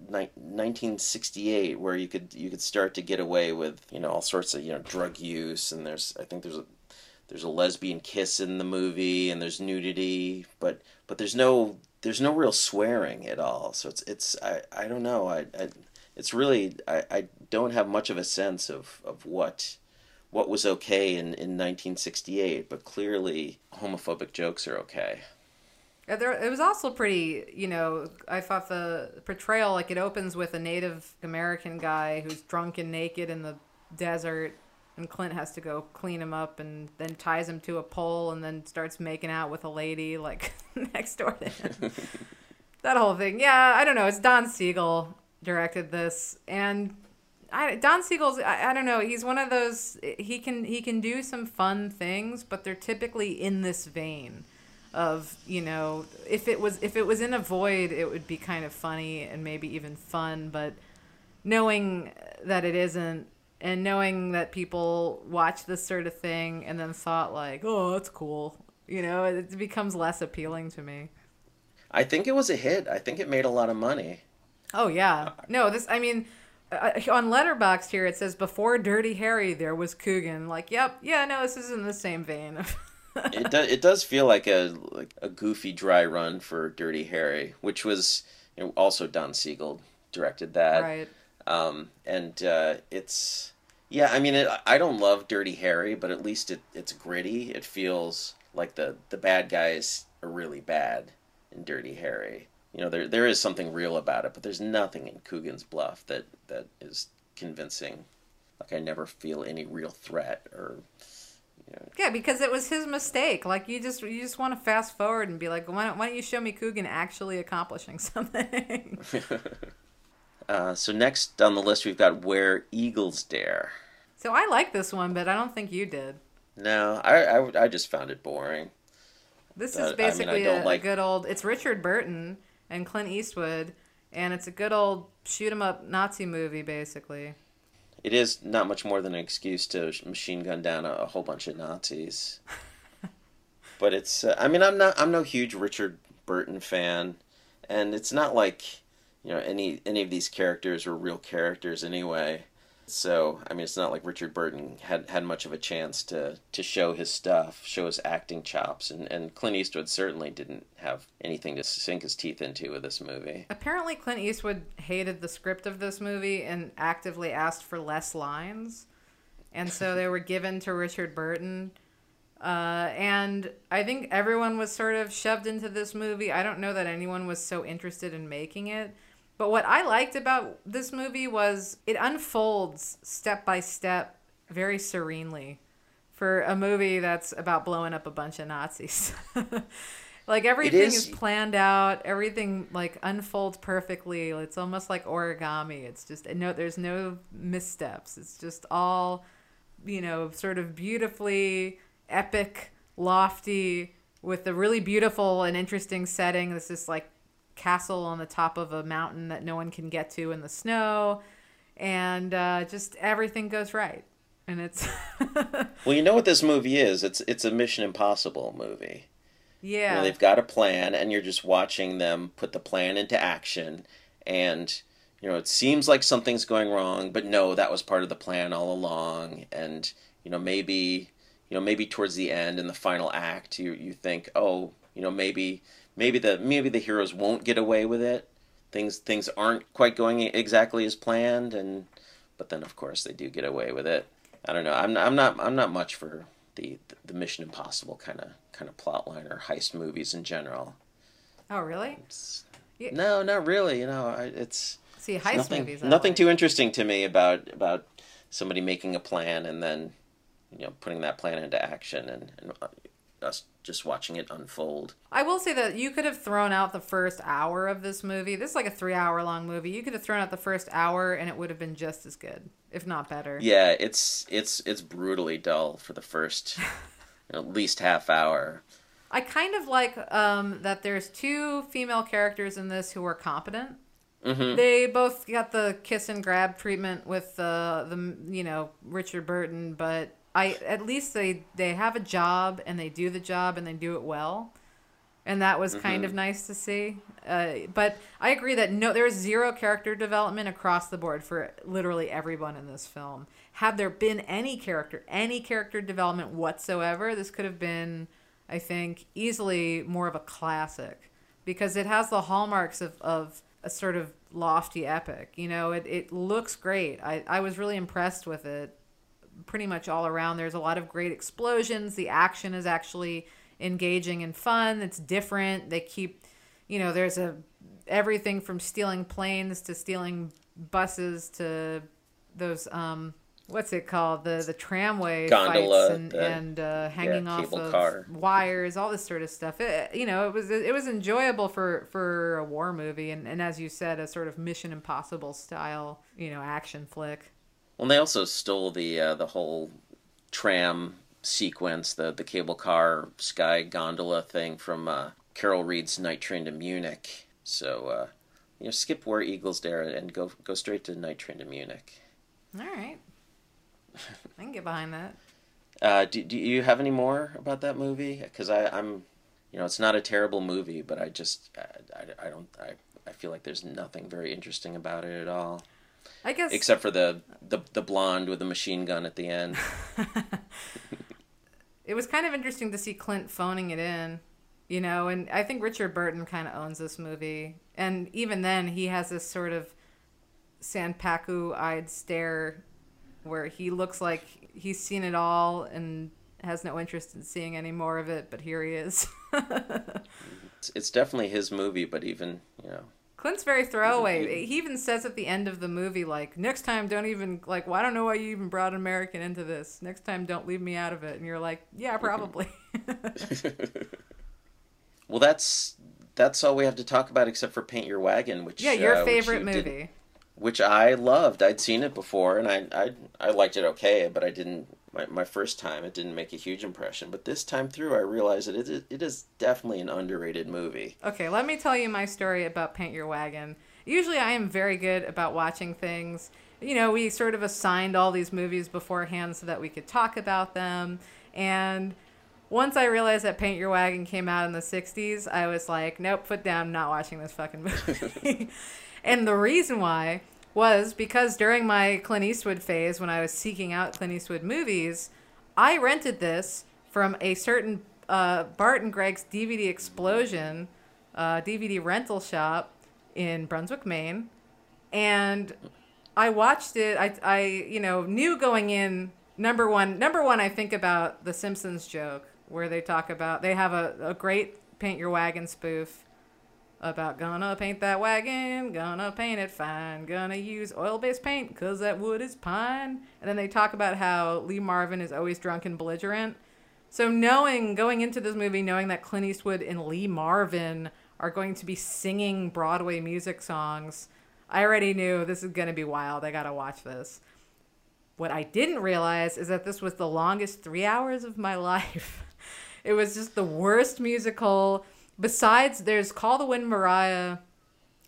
1968 where you could you could start to get away with you know all sorts of you know drug use and there's I think there's a there's a lesbian kiss in the movie and there's nudity but but there's no there's no real swearing at all. So it's it's I, I don't know. I, I it's really I, I don't have much of a sense of, of what what was okay in, in 1968 but clearly homophobic jokes are okay Uh, there, it was also pretty, you know, I thought the portrayal, like it opens with a Native American guy who's drunk and naked in the desert, and Clint has to go clean him up and then ties him to a pole and then starts making out with a lady, like, next door to him. that whole thing. Yeah, I don't know. It's Don Siegel directed this, and I, Don Siegel's I, I don't know he's one of those he can he can do some fun things but they're typically in this vein of you know if it was if it was in a void it would be kind of funny and maybe even fun but knowing that it isn't and knowing that people watch this sort of thing and then thought like oh that's cool you know it becomes less appealing to me. I think it was a hit. I think it made a lot of money. Oh yeah. No this i mean uh, on Letterboxd here it says before dirty harry there was coogan. Like yep yeah no this is in the same vein it does. It does feel like a like a goofy dry run for Dirty Harry, which was you know, also Don Siegel directed that. Right. Um, and uh, it's yeah. I mean, it, I don't love Dirty Harry, but at least it, it's gritty. It feels like the the bad guys are really bad in Dirty Harry. You know, there there is something real about it, but there's nothing in Coogan's Bluff that that is convincing. Like I never feel any real threat or yeah, because it was his mistake. Like you just you just want to fast forward and be like, why don't, why don't you show me Coogan actually accomplishing something? uh, so next on the list we've got Where Eagles Dare. So I like this one, but I don't think you did. No, I I, I just found it boring. This but, is basically I mean, a, like... a good old. It's Richard Burton and Clint Eastwood, and it's a good old shoot 'em up Nazi movie, basically it is not much more than an excuse to machine gun down a, a whole bunch of Nazis. but it's uh, I mean I'm not I'm no huge Richard Burton fan, and it's not like you know any any of these characters are real characters anyway. So I mean, it's not like Richard Burton had had much of a chance to to show his stuff, show his acting chops, and and Clint Eastwood certainly didn't have anything to sink his teeth into with this movie. Apparently, Clint Eastwood hated the script of this movie and actively asked for less lines, and so they were given to Richard Burton. Uh, and I think everyone was sort of shoved into this movie. I don't know that anyone was so interested in making it but what I liked about this movie was it unfolds step by step very serenely for a movie that's about blowing up a bunch of Nazis. like everything is... is planned out, everything like unfolds perfectly. It's almost like origami. It's just no there's no missteps. It's just all you know, sort of beautifully epic, lofty with a really beautiful and interesting setting. This is like castle on the top of a mountain that no one can get to in the snow, and uh, just everything goes right. And it's well, you know what this movie is? It's it's a Mission Impossible movie. Yeah, you know, they've got a plan, and you're just watching them put the plan into action, and you know it seems like something's going wrong, but no, that was part of the plan all along, and you know maybe you know maybe towards the end in the final act you you think oh you know maybe maybe the maybe the heroes won't get away with it. Things things aren't quite going exactly as planned, and but then of course they do get away with it. I don't know. I'm I'm not I'm not much for the the Mission Impossible kind of kind of plot line or heist movies in general. Oh, really? Yeah. No, not really. You know, I, it's See, heist nothing movies. Nothing like. too interesting to me about about somebody making a plan and then you know putting that plan into action and, and uh, us just watching it unfold. I will say that you could have thrown out the first hour of this movie. This is like a three-hour long movie. You could have thrown out the first hour, and it would have been just as good, if not better. Yeah, it's it's it's brutally dull for the first at least half hour. I kind of like um, that there's two female characters in this who are competent. hmm They both got the kiss and grab treatment with uh, the you know Richard Burton, but I at least they they have a job and they do the job and they do it well, and that was kind of nice to see. Uh, but I agree that no, there is zero character development across the board for literally everyone in this film. Had there been any character, any character development whatsoever, this could have been, I think, easily more of a classic because it has the hallmarks of, of a sort of lofty epic. You know, it, it looks great. I, I was really impressed with it pretty much all around. There's a lot of great explosions. The action is actually engaging and fun. It's different. They keep, you know, there's a everything from stealing planes to stealing buses to those um what's it called the the tramway Gondola, fights and the- and uh, hanging off of car. wires all this sort of stuff it, you know it was it was enjoyable for for a war movie and, and as you said a sort of mission impossible style you know action flick Well, they also stole the uh, the whole tram sequence, the the cable car sky gondola thing from uh, Carol Reed's Night Train to Munich. So uh, you know, skip Where Eagles Dare and go go straight to Night Train to Munich. all right i can get behind that Uh, do, do you have any more about that movie? Because I'm, you know, it's not a terrible movie, but I just, I, I, I don't, I, I feel like there's nothing very interesting about it at all, i guess except for the, the, the blonde with the machine gun at the end. it was kind of interesting to see Clint phoning it in, you know, and I think Richard Burton kind of owns this movie. And even then, he has this sort of Sanpaku eyed stare where he looks like he's seen it all and has no interest in seeing any more of it, but here he is. It's, it's definitely his movie, but even, you know, Clint's very throwaway. He even says at the end of the movie, like, next time don't even, like, well, I don't know why you even brought an American into this. Next time don't leave me out of it. And you're like, yeah, probably. well, that's that's all we have to talk about except for Paint Your Wagon, which yeah, your uh, favorite you movie. did- which I loved. I'd seen it before, and I I, I liked it okay, but I didn't. My, my first time, it didn't make a huge impression. But this time through, I realized that it it is definitely an underrated movie. Okay, let me tell you my story about Paint Your Wagon. Usually, I am very good about watching things. You know, we sort of assigned all these movies beforehand so that we could talk about them. And once I realized that Paint Your Wagon came out in the 60s, I was like, nope, foot down, not watching this fucking movie. and the reason why was because during my Clint Eastwood phase, when I was seeking out Clint Eastwood movies, I rented this from a certain uh, Bart and Greg's DVD Explosion uh, DVD rental shop in Brunswick, Maine, and I watched it. I, I, you know, knew going in. Number one, number one, I think about the Simpsons joke where they talk about they have a, a great paint your wagon spoof about gonna paint that wagon, gonna paint it fine, gonna use oil based paint because that wood is pine. And then they talk about how Lee Marvin is always drunk and belligerent. So knowing going into this movie, knowing that Clint Eastwood and Lee Marvin are going to be singing Broadway music songs, I already knew this is gonna be wild. I gotta watch this. What I didn't realize is that this was the longest three hours of my life. It was just the worst musical. Besides, there's Call the Wind Mariah.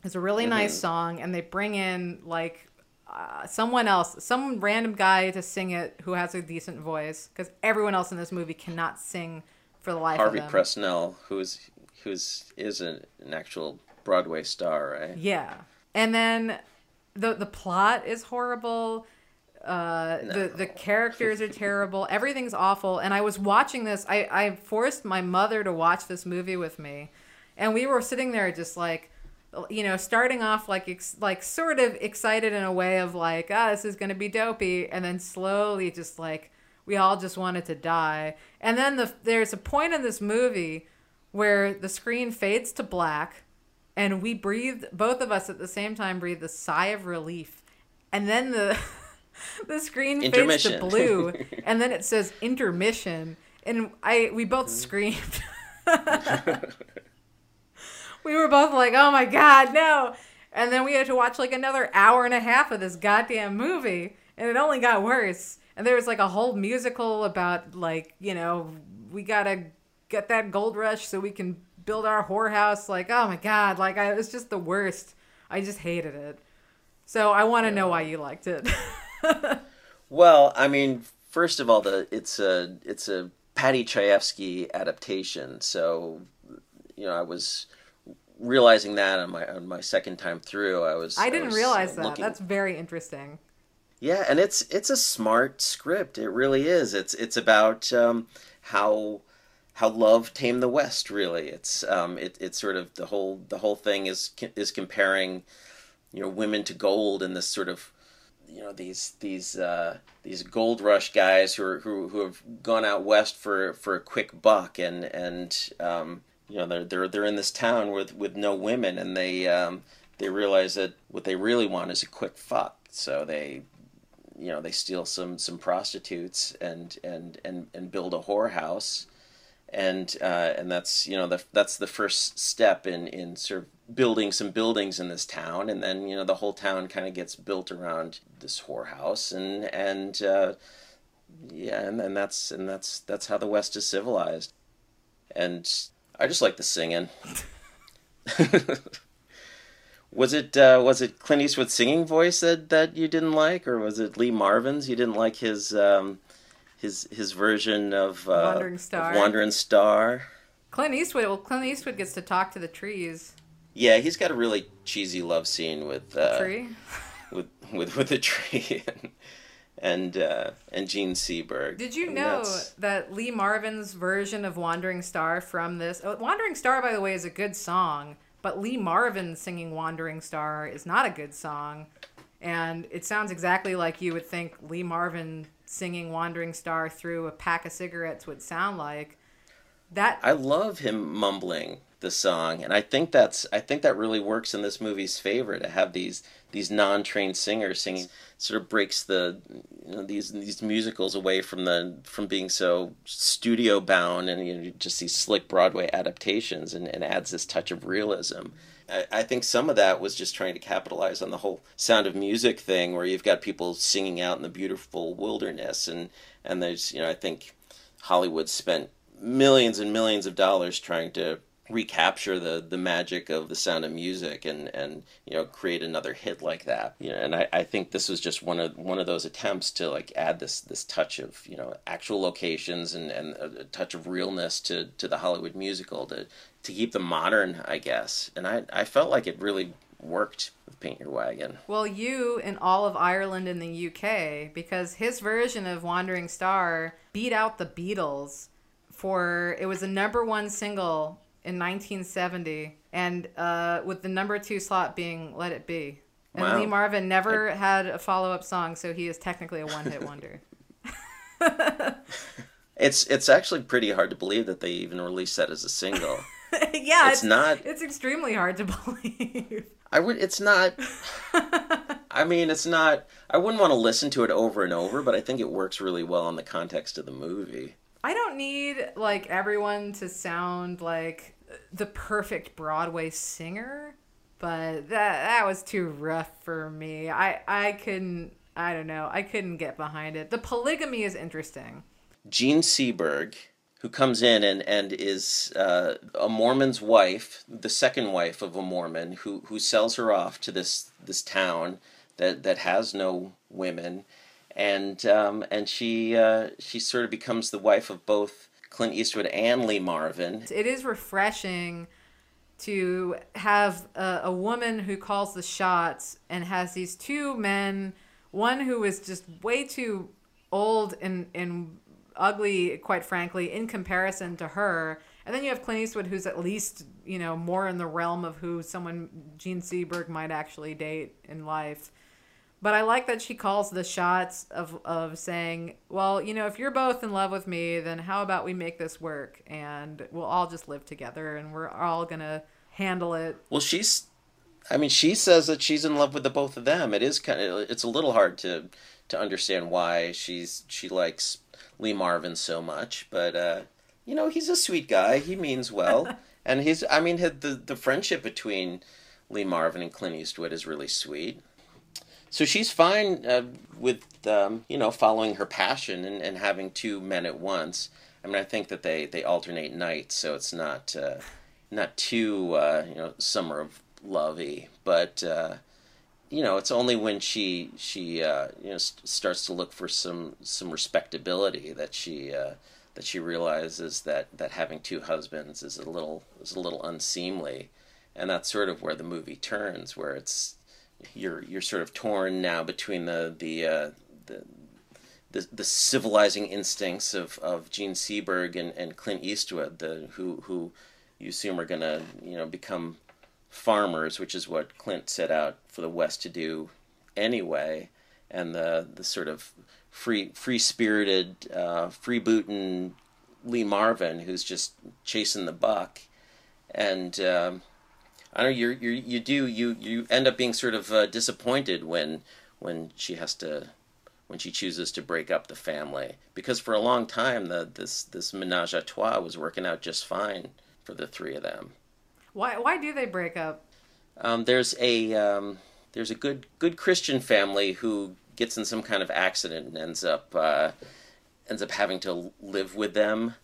It's a really nice song, and they bring in like uh, someone else, some random guy to sing it who has a decent voice, because everyone else in this movie cannot sing for the life Harvey of them. Harvey Presnell, who's who's is an, an actual Broadway star, right? Yeah, and then the the plot is horrible. Uh, the the characters are terrible. Everything's awful. And I was watching this. I I forced my mother to watch this movie with me, and we were sitting there just like, you know, starting off like ex- like sort of excited in a way of like, ah, this is gonna be dopey, and then slowly just like we all just wanted to die. And then the there's a point in this movie where the screen fades to black, and we breathe both of us at the same time breathe a sigh of relief, and then the the screen fades to blue, and then it says intermission, and I we both hmm. screamed. we were both like, "Oh my god, no!" And then we had to watch like another hour and a half of this goddamn movie, and it only got worse. And there was like a whole musical about like you know we gotta get that gold rush so we can build our whorehouse. Like, oh my god, like I, it was just the worst. I just hated it. So I want to know why you liked it. Well, I mean, first of all, the it's a it's a Paddy Chayefsky adaptation, so you know I was realizing that on my on my second time through. I was I didn't was realize that. looking- That's very interesting. Yeah, and it's it's a smart script. It really is. It's it's about um, how how love tamed the West. Really, it's um, it, it's sort of the whole the whole thing is is comparing you know women to gold and this sort of you know these these uh, these gold rush guys who are, who who have gone out west for for a quick buck and and um, you know they're they're they're in this town with with no women and they um, they realize that what they really want is a quick fuck. So they you know they steal some some prostitutes and and and and build a whorehouse and uh, and that's you know the, that's the first step in in sort of building some buildings in this town and then you know the whole town kind of gets built around this whorehouse and and uh, yeah and, and that's and that's that's how the west is civilized and i just like the singing was it uh, was it Clint Eastwood's singing voice that, that you didn't like, or was it Lee Marvin's? You didn't like his um, his his version of uh, Wandering of Star. Wandering Star. Clint Eastwood. Well, Clint Eastwood gets to talk to the trees. Yeah, he's got a really cheesy love scene with uh, Tree. with with with a tree and and, uh, and Jean Seberg. Did you I mean, know that's- that Lee Marvin's version of Wandering Star from this? Oh, Wandering Star, by the way, is a good song, but Lee Marvin singing Wandering Star is not a good song. And it sounds exactly like you would think Lee Marvin singing Wandering Star through a pack of cigarettes would sound like. That I love him mumbling the song, and I think that's I think that really works in this movie's favor to have these these non trained singers singing. Sort of breaks the you know, these these musicals away from the from being so studio bound and you know, just these slick Broadway adaptations, and, and adds this touch of realism. I, I think some of that was just trying to capitalize on the whole sound of music thing, where you've got people singing out in the beautiful wilderness, and and there's you know I think Hollywood spent millions and millions of dollars trying to recapture the the magic of the sound of music and and you know create another hit like that you know and I, I think this was just one of one of those attempts to like add this this touch of you know actual locations and and a, a touch of realness to to the Hollywood musical to to keep them modern I guess. And I I felt like it really worked with Paint Your Wagon. Well, you in all of Ireland and the UK, because his version of Wandering Star beat out the Beatles for it was a number one single in 1970, and uh, with the number two slot being "Let It Be." And Wow. Lee Marvin never had a follow up song, so he is technically a one hit wonder. it's it's actually pretty hard to believe that they even released that as a single yeah, it's not It's extremely hard to believe. I would. It's not. I mean, it's not. I wouldn't want to listen to it over and over, but I think it works really well in the context of the movie. I don't need like everyone to sound like the perfect Broadway singer, but that that was too rough for me. I I couldn't I don't know. I couldn't get behind it. The polygamy is interesting. Jean Seberg, who comes in and and is uh, a Mormon's wife, the second wife of a Mormon, who who sells her off to this this town that that has no women, and um, and she uh, she sort of becomes the wife of both Clint Eastwood and Lee Marvin. It is refreshing to have a, a woman who calls the shots and has these two men, one who is just way too old and, and ugly, quite frankly, in comparison to her, And then you have Clint Eastwood, who's at least you know more in the realm of who someone Jean Seberg might actually date in life. But I like that she calls the shots of of saying, well, you know, if you're both in love with me, then how about we make this work and we'll all just live together and we're all gonna handle it. Well, she's I mean, she says that she's in love with the both of them. It is kind of it's a little hard to to understand why she's she likes Lee Marvin so much, but uh, you know, he's a sweet guy. He means well, and he's I mean, the the friendship between Lee Marvin and Clint Eastwood is really sweet so she's fine uh, with um, you know following her passion and, and having two men at once. I mean, I think that they, they alternate nights, so it's not uh, not too uh, you know summer of lovey, but uh, you know it's only when she she uh, you know st- starts to look for some some respectability that she uh, that she realizes that that having two husbands is a little is a little unseemly, and that's sort of where the movie turns, where it's you're you're sort of torn now between the the uh, the, the, the civilizing instincts of, of Jean Seberg and, and Clint Eastwood, the who who you assume are gonna you know become farmers, which is what Clint set out for the West to do anyway, and the the sort of free free spirited uh, freebooting Lee Marvin who's just chasing the buck, and um, I don't know. You you you do you you end up being sort of uh, disappointed when when she has to when she chooses to break up the family because for a long time the this this menage a trois was working out just fine for the three of them. Why why do they break up? Um, there's a um, there's a good good Christian family who gets in some kind of accident and ends up uh, ends up having to live with them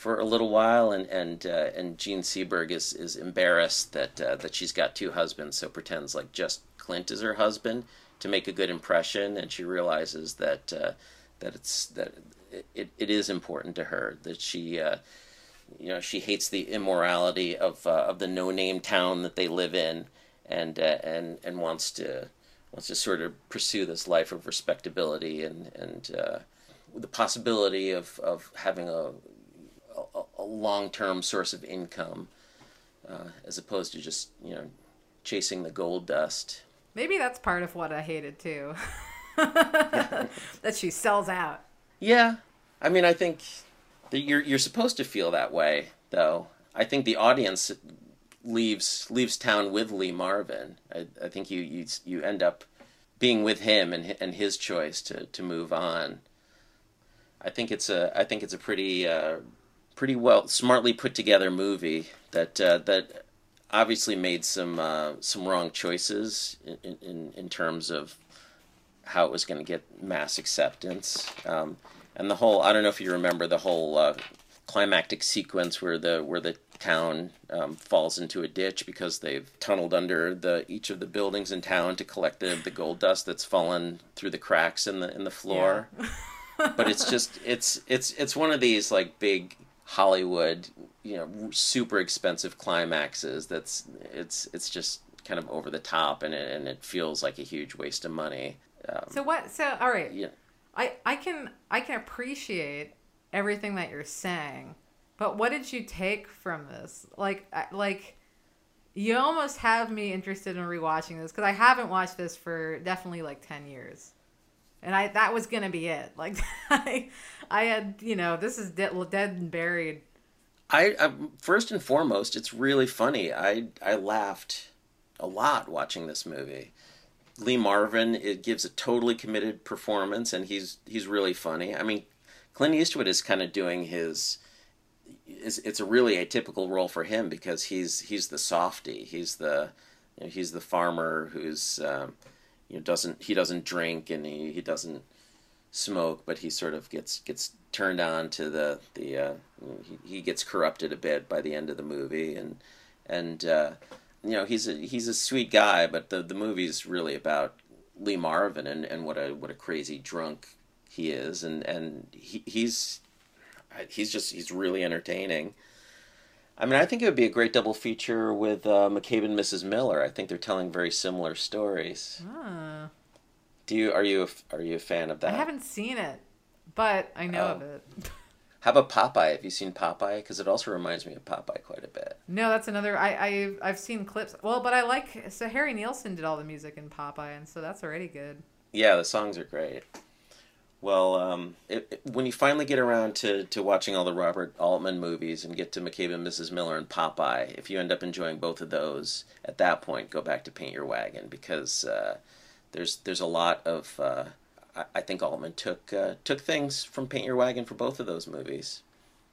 for a little while, and and uh, and Jean Seberg is is embarrassed that uh, that she's got two husbands, so pretends like just Clint is her husband to make a good impression, and she realizes that uh, that it's that it, it is important to her that she uh, you know she hates the immorality of uh, of the no name town that they live in, and uh, and and wants to wants to sort of pursue this life of respectability and and the possibility of of having a a, a long term source of income uh, as opposed to just you know chasing the gold dust. Maybe that's part of what I hated too. that she sells out. Yeah, I mean, I think that you're you're supposed to feel that way, though. I think the audience leaves leaves town with Lee Marvin. I, I think you, you you end up being with him and and his choice to, to move on. I think it's a I think it's a pretty uh, pretty well smartly put together movie that uh, that obviously made some uh, some wrong choices in, in in terms of how it was going to get mass acceptance um, and the whole I don't know if you remember the whole uh, climactic sequence where the where the town um, falls into a ditch because they've tunneled under the each of the buildings in town to collect the, the gold dust that's fallen through the cracks in the in the floor. Yeah. but it's just it's it's it's one of these like big Hollywood, you know, super expensive climaxes. That's it's it's just kind of over the top, and it, and it feels like a huge waste of money. Um, so what? So all right, yeah, I I can I can appreciate everything that you're saying, but what did you take from this? Like like. You almost have me interested in rewatching this because I haven't watched this for definitely like ten years and I that was gonna be it. Like I, I had you know this is dead, dead and buried. I, I first and foremost, it's really funny. I I laughed a lot watching this movie. Lee Marvin it gives a totally committed performance, and he's he's really funny. I mean, Clint Eastwood is kind of doing his. It's, it's a really atypical role for him because he's he's the softy. He's the you know, he's the farmer who's. Um, you know doesn't he doesn't drink and he, he doesn't smoke, but he sort of gets gets turned on to the the uh, he, he gets corrupted a bit by the end of the movie and and uh, you know he's a he's a sweet guy, but the the movie's really about Lee Marvin and, and what a what a crazy drunk he is and and he, he's he's just he's really entertaining. I mean, I think it would be a great double feature with uh, McCabe and Mrs. Miller. I think they're telling very similar stories. Ah. Do you are you a, are you a fan of that? I haven't seen it, but I know oh. of it. How about Popeye? Have you seen Popeye? Because it also reminds me of Popeye quite a bit. No, that's another. I, I I've seen clips. Well, but I like so Harry Nilsson did all the music in Popeye, and so that's already good. Yeah, the songs are great. Well, um, it, it, when you finally get around to, to watching all the Robert Altman movies and get to McCabe and Mrs. Miller and Popeye, if you end up enjoying both of those, at that point, go back to Paint Your Wagon because uh, there's there's a lot of uh, I, I, think Altman took uh, took things from Paint Your Wagon for both of those movies.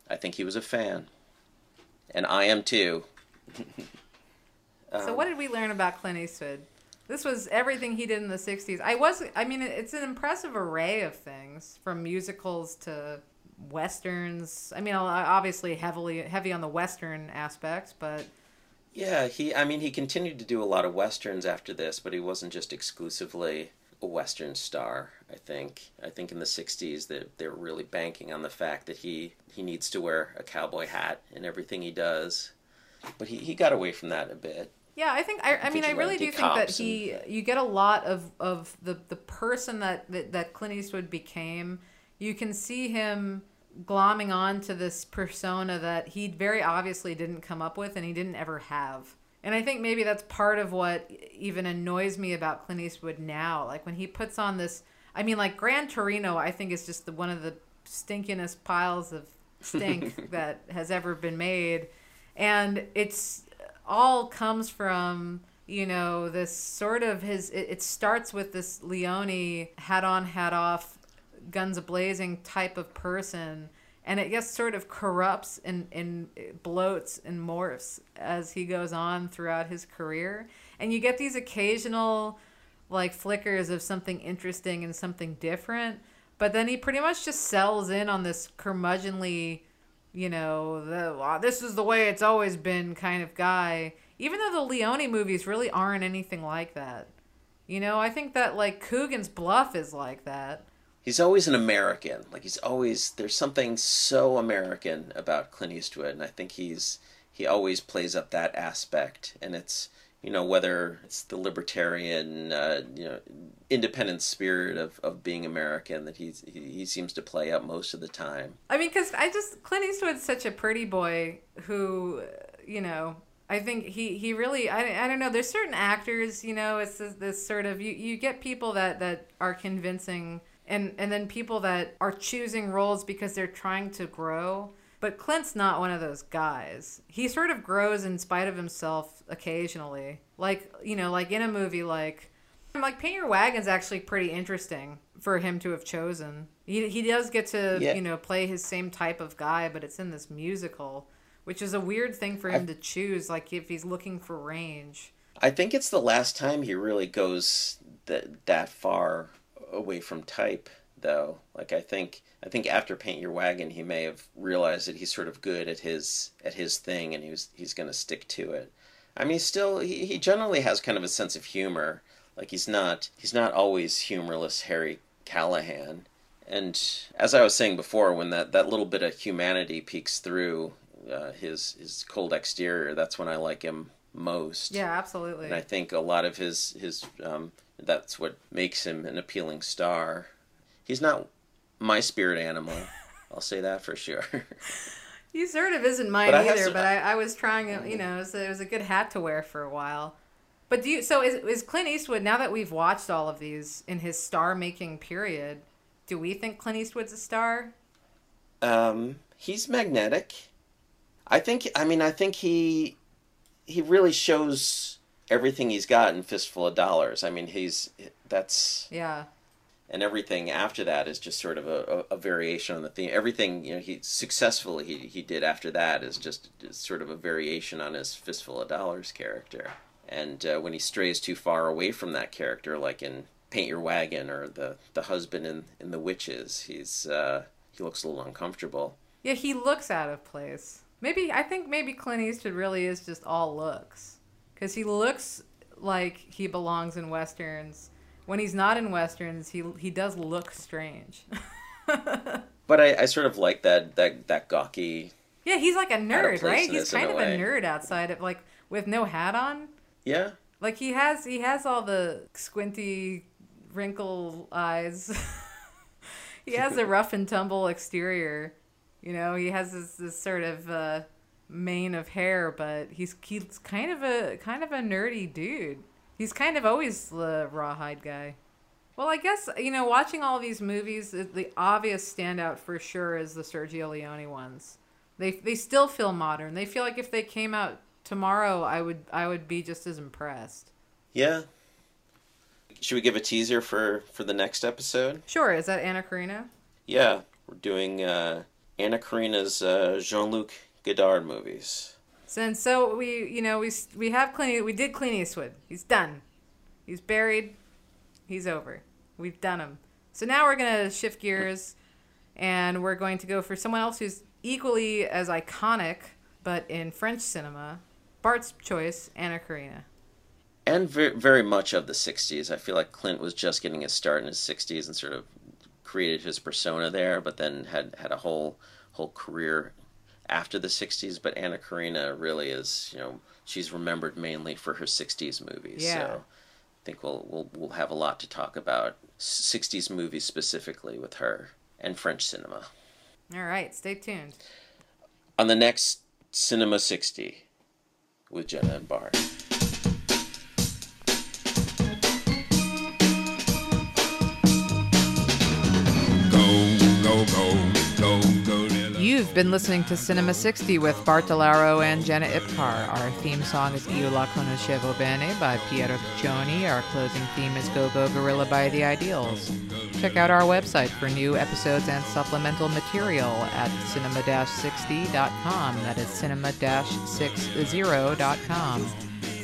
I think he was a fan, and I am too. um, so, what did we learn about Clint Eastwood? This was everything he did in the 60s. I was I mean it's an impressive array of things from musicals to westerns. I mean obviously heavily heavy on the western aspects, but yeah, he I mean he continued to do a lot of westerns after this, but he wasn't just exclusively a western star. I think I think in the 60s that they're really banking on the fact that he he needs to wear a cowboy hat in everything he does. But he, he got away from that a bit. Yeah, I think I, I mean I really do think that he and... you get a lot of of the the person that, that that Clint Eastwood became. You can see him glomming on to this persona that he very obviously didn't come up with and he didn't ever have. And I think maybe that's part of what even annoys me about Clint Eastwood now. Like when he puts on this I mean like Gran Torino I think is just the, one of the stinkiest piles of stink that has ever been made. And it's all comes from you know this sort of his it, it starts with this leone hat on hat off guns a blazing type of person. And it just sort of corrupts and, and bloats and morphs as he goes on throughout his career. And you get these occasional like flickers of something interesting and something different. But then he pretty much just sells in on this curmudgeonly you know, the uh, this is the way it's always been kind of guy. Even though the Leone movies really aren't anything like that. You know, I think that like Coogan's Bluff is like that. He's always an American. Like he's always there's something so American about Clint Eastwood, and I think he's he always plays up that aspect, and it's you know whether it's the libertarian uh, you know independent spirit of, of being American that he's he, he seems to play up most of the time. I mean, because I just Clint Eastwood's such a pretty boy who you know I think he, he really I, I don't know there's certain actors you know it's this, this sort of you, you get people that that are convincing and and then people that are choosing roles because they're trying to grow but Clint's not one of those guys. He sort of grows in spite of himself occasionally. Like, you know, like in a movie like like Paint Your Wagon's actually pretty interesting for him to have chosen. He he does get to, yeah. you know, play his same type of guy, but it's in this musical, which is a weird thing for him I, to choose like if he's looking for range. I think it's the last time he really goes that that far away from type though. Like I think I think after Paint Your Wagon, he may have realized that he's sort of good at his at his thing, and he was he's going to stick to it. I mean, still he, he generally has kind of a sense of humor. Like he's not he's not always humorless Harry Callahan. And as I was saying before, when that, that little bit of humanity peeks through uh, his his cold exterior, that's when I like him most. Yeah, absolutely. And I think a lot of his his um, that's what makes him an appealing star. He's not my spirit animal. I'll say that for sure. he sort of isn't mine but either, some... but I, I was trying, you know, it was, it was a good hat to wear for a while. But do you, so is, is Clint Eastwood, now that we've watched all of these in his star making period, do we think Clint Eastwood's a star? Um, he's magnetic. I think, I mean, I think he, he really shows everything he's got in Fistful of Dollars. I mean, he's, that's. Yeah and everything after that is just sort of a, a, variation on the theme. Everything you know he successfully he, he did after that is just sort of a variation on his fistful of dollars character. And uh, when he strays too far away from that character, like in Paint Your Wagon or the the husband in in The Witches, he's uh, he looks a little uncomfortable. Yeah, he looks out of place. Maybe I think maybe Clint Eastwood really is just all looks, because he looks like he belongs in westerns when he's not in westerns, he he does look strange. but I, I sort of like that that that gawky. Yeah, he's like a nerd, right? He's kind a of way. a nerd outside of like with no hat on. Yeah. Like he has he has all the squinty wrinkle eyes. he has a rough and tumble exterior. You know, he has this, this sort of uh, mane of hair, but he's he's kind of a kind of a nerdy dude. He's kind of always the rawhide guy. Well, I guess you know, watching all these movies, the obvious standout for sure is the Sergio Leone ones. They they still feel modern. They feel like if they came out tomorrow, I would I would be just as impressed. Yeah. Should we give a teaser for for the next episode? Sure. Is that Anna Karina? Yeah, we're doing uh, Anna Karina's uh, Jean Luc Godard movies. And so we, you know, we we have Clint. We did Clint Eastwood. He's done. He's buried. He's over. We've done him. So now we're gonna shift gears, and we're going to go for someone else who's equally as iconic, but in French cinema. Bart's choice, Anna Karina. And very, very much of the 60s. I feel like Clint was just getting his start in his 60s and sort of created his persona there, but then had, had a whole whole career after the 60s. But Anna Karina really is, you know, she's remembered mainly for her 60s movies. Yeah. So I think we'll, we'll, we'll have a lot to talk about 60s movies specifically with her and French cinema. All right, stay tuned. On the next Cinema 60 with Jenna and Bart. Been listening to Cinema 60 with Bart Delaro and Jenna Ipcar. Our theme song is Io la conoscevo bene by Piero Piccioni. Our closing theme is Go Go Gorilla by The Ideals. Check out our website for new episodes and supplemental material at cinema-60.com. That is cinema-60.com.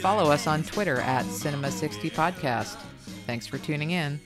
Follow us on Twitter at Cinema60 Podcast. Thanks for tuning in.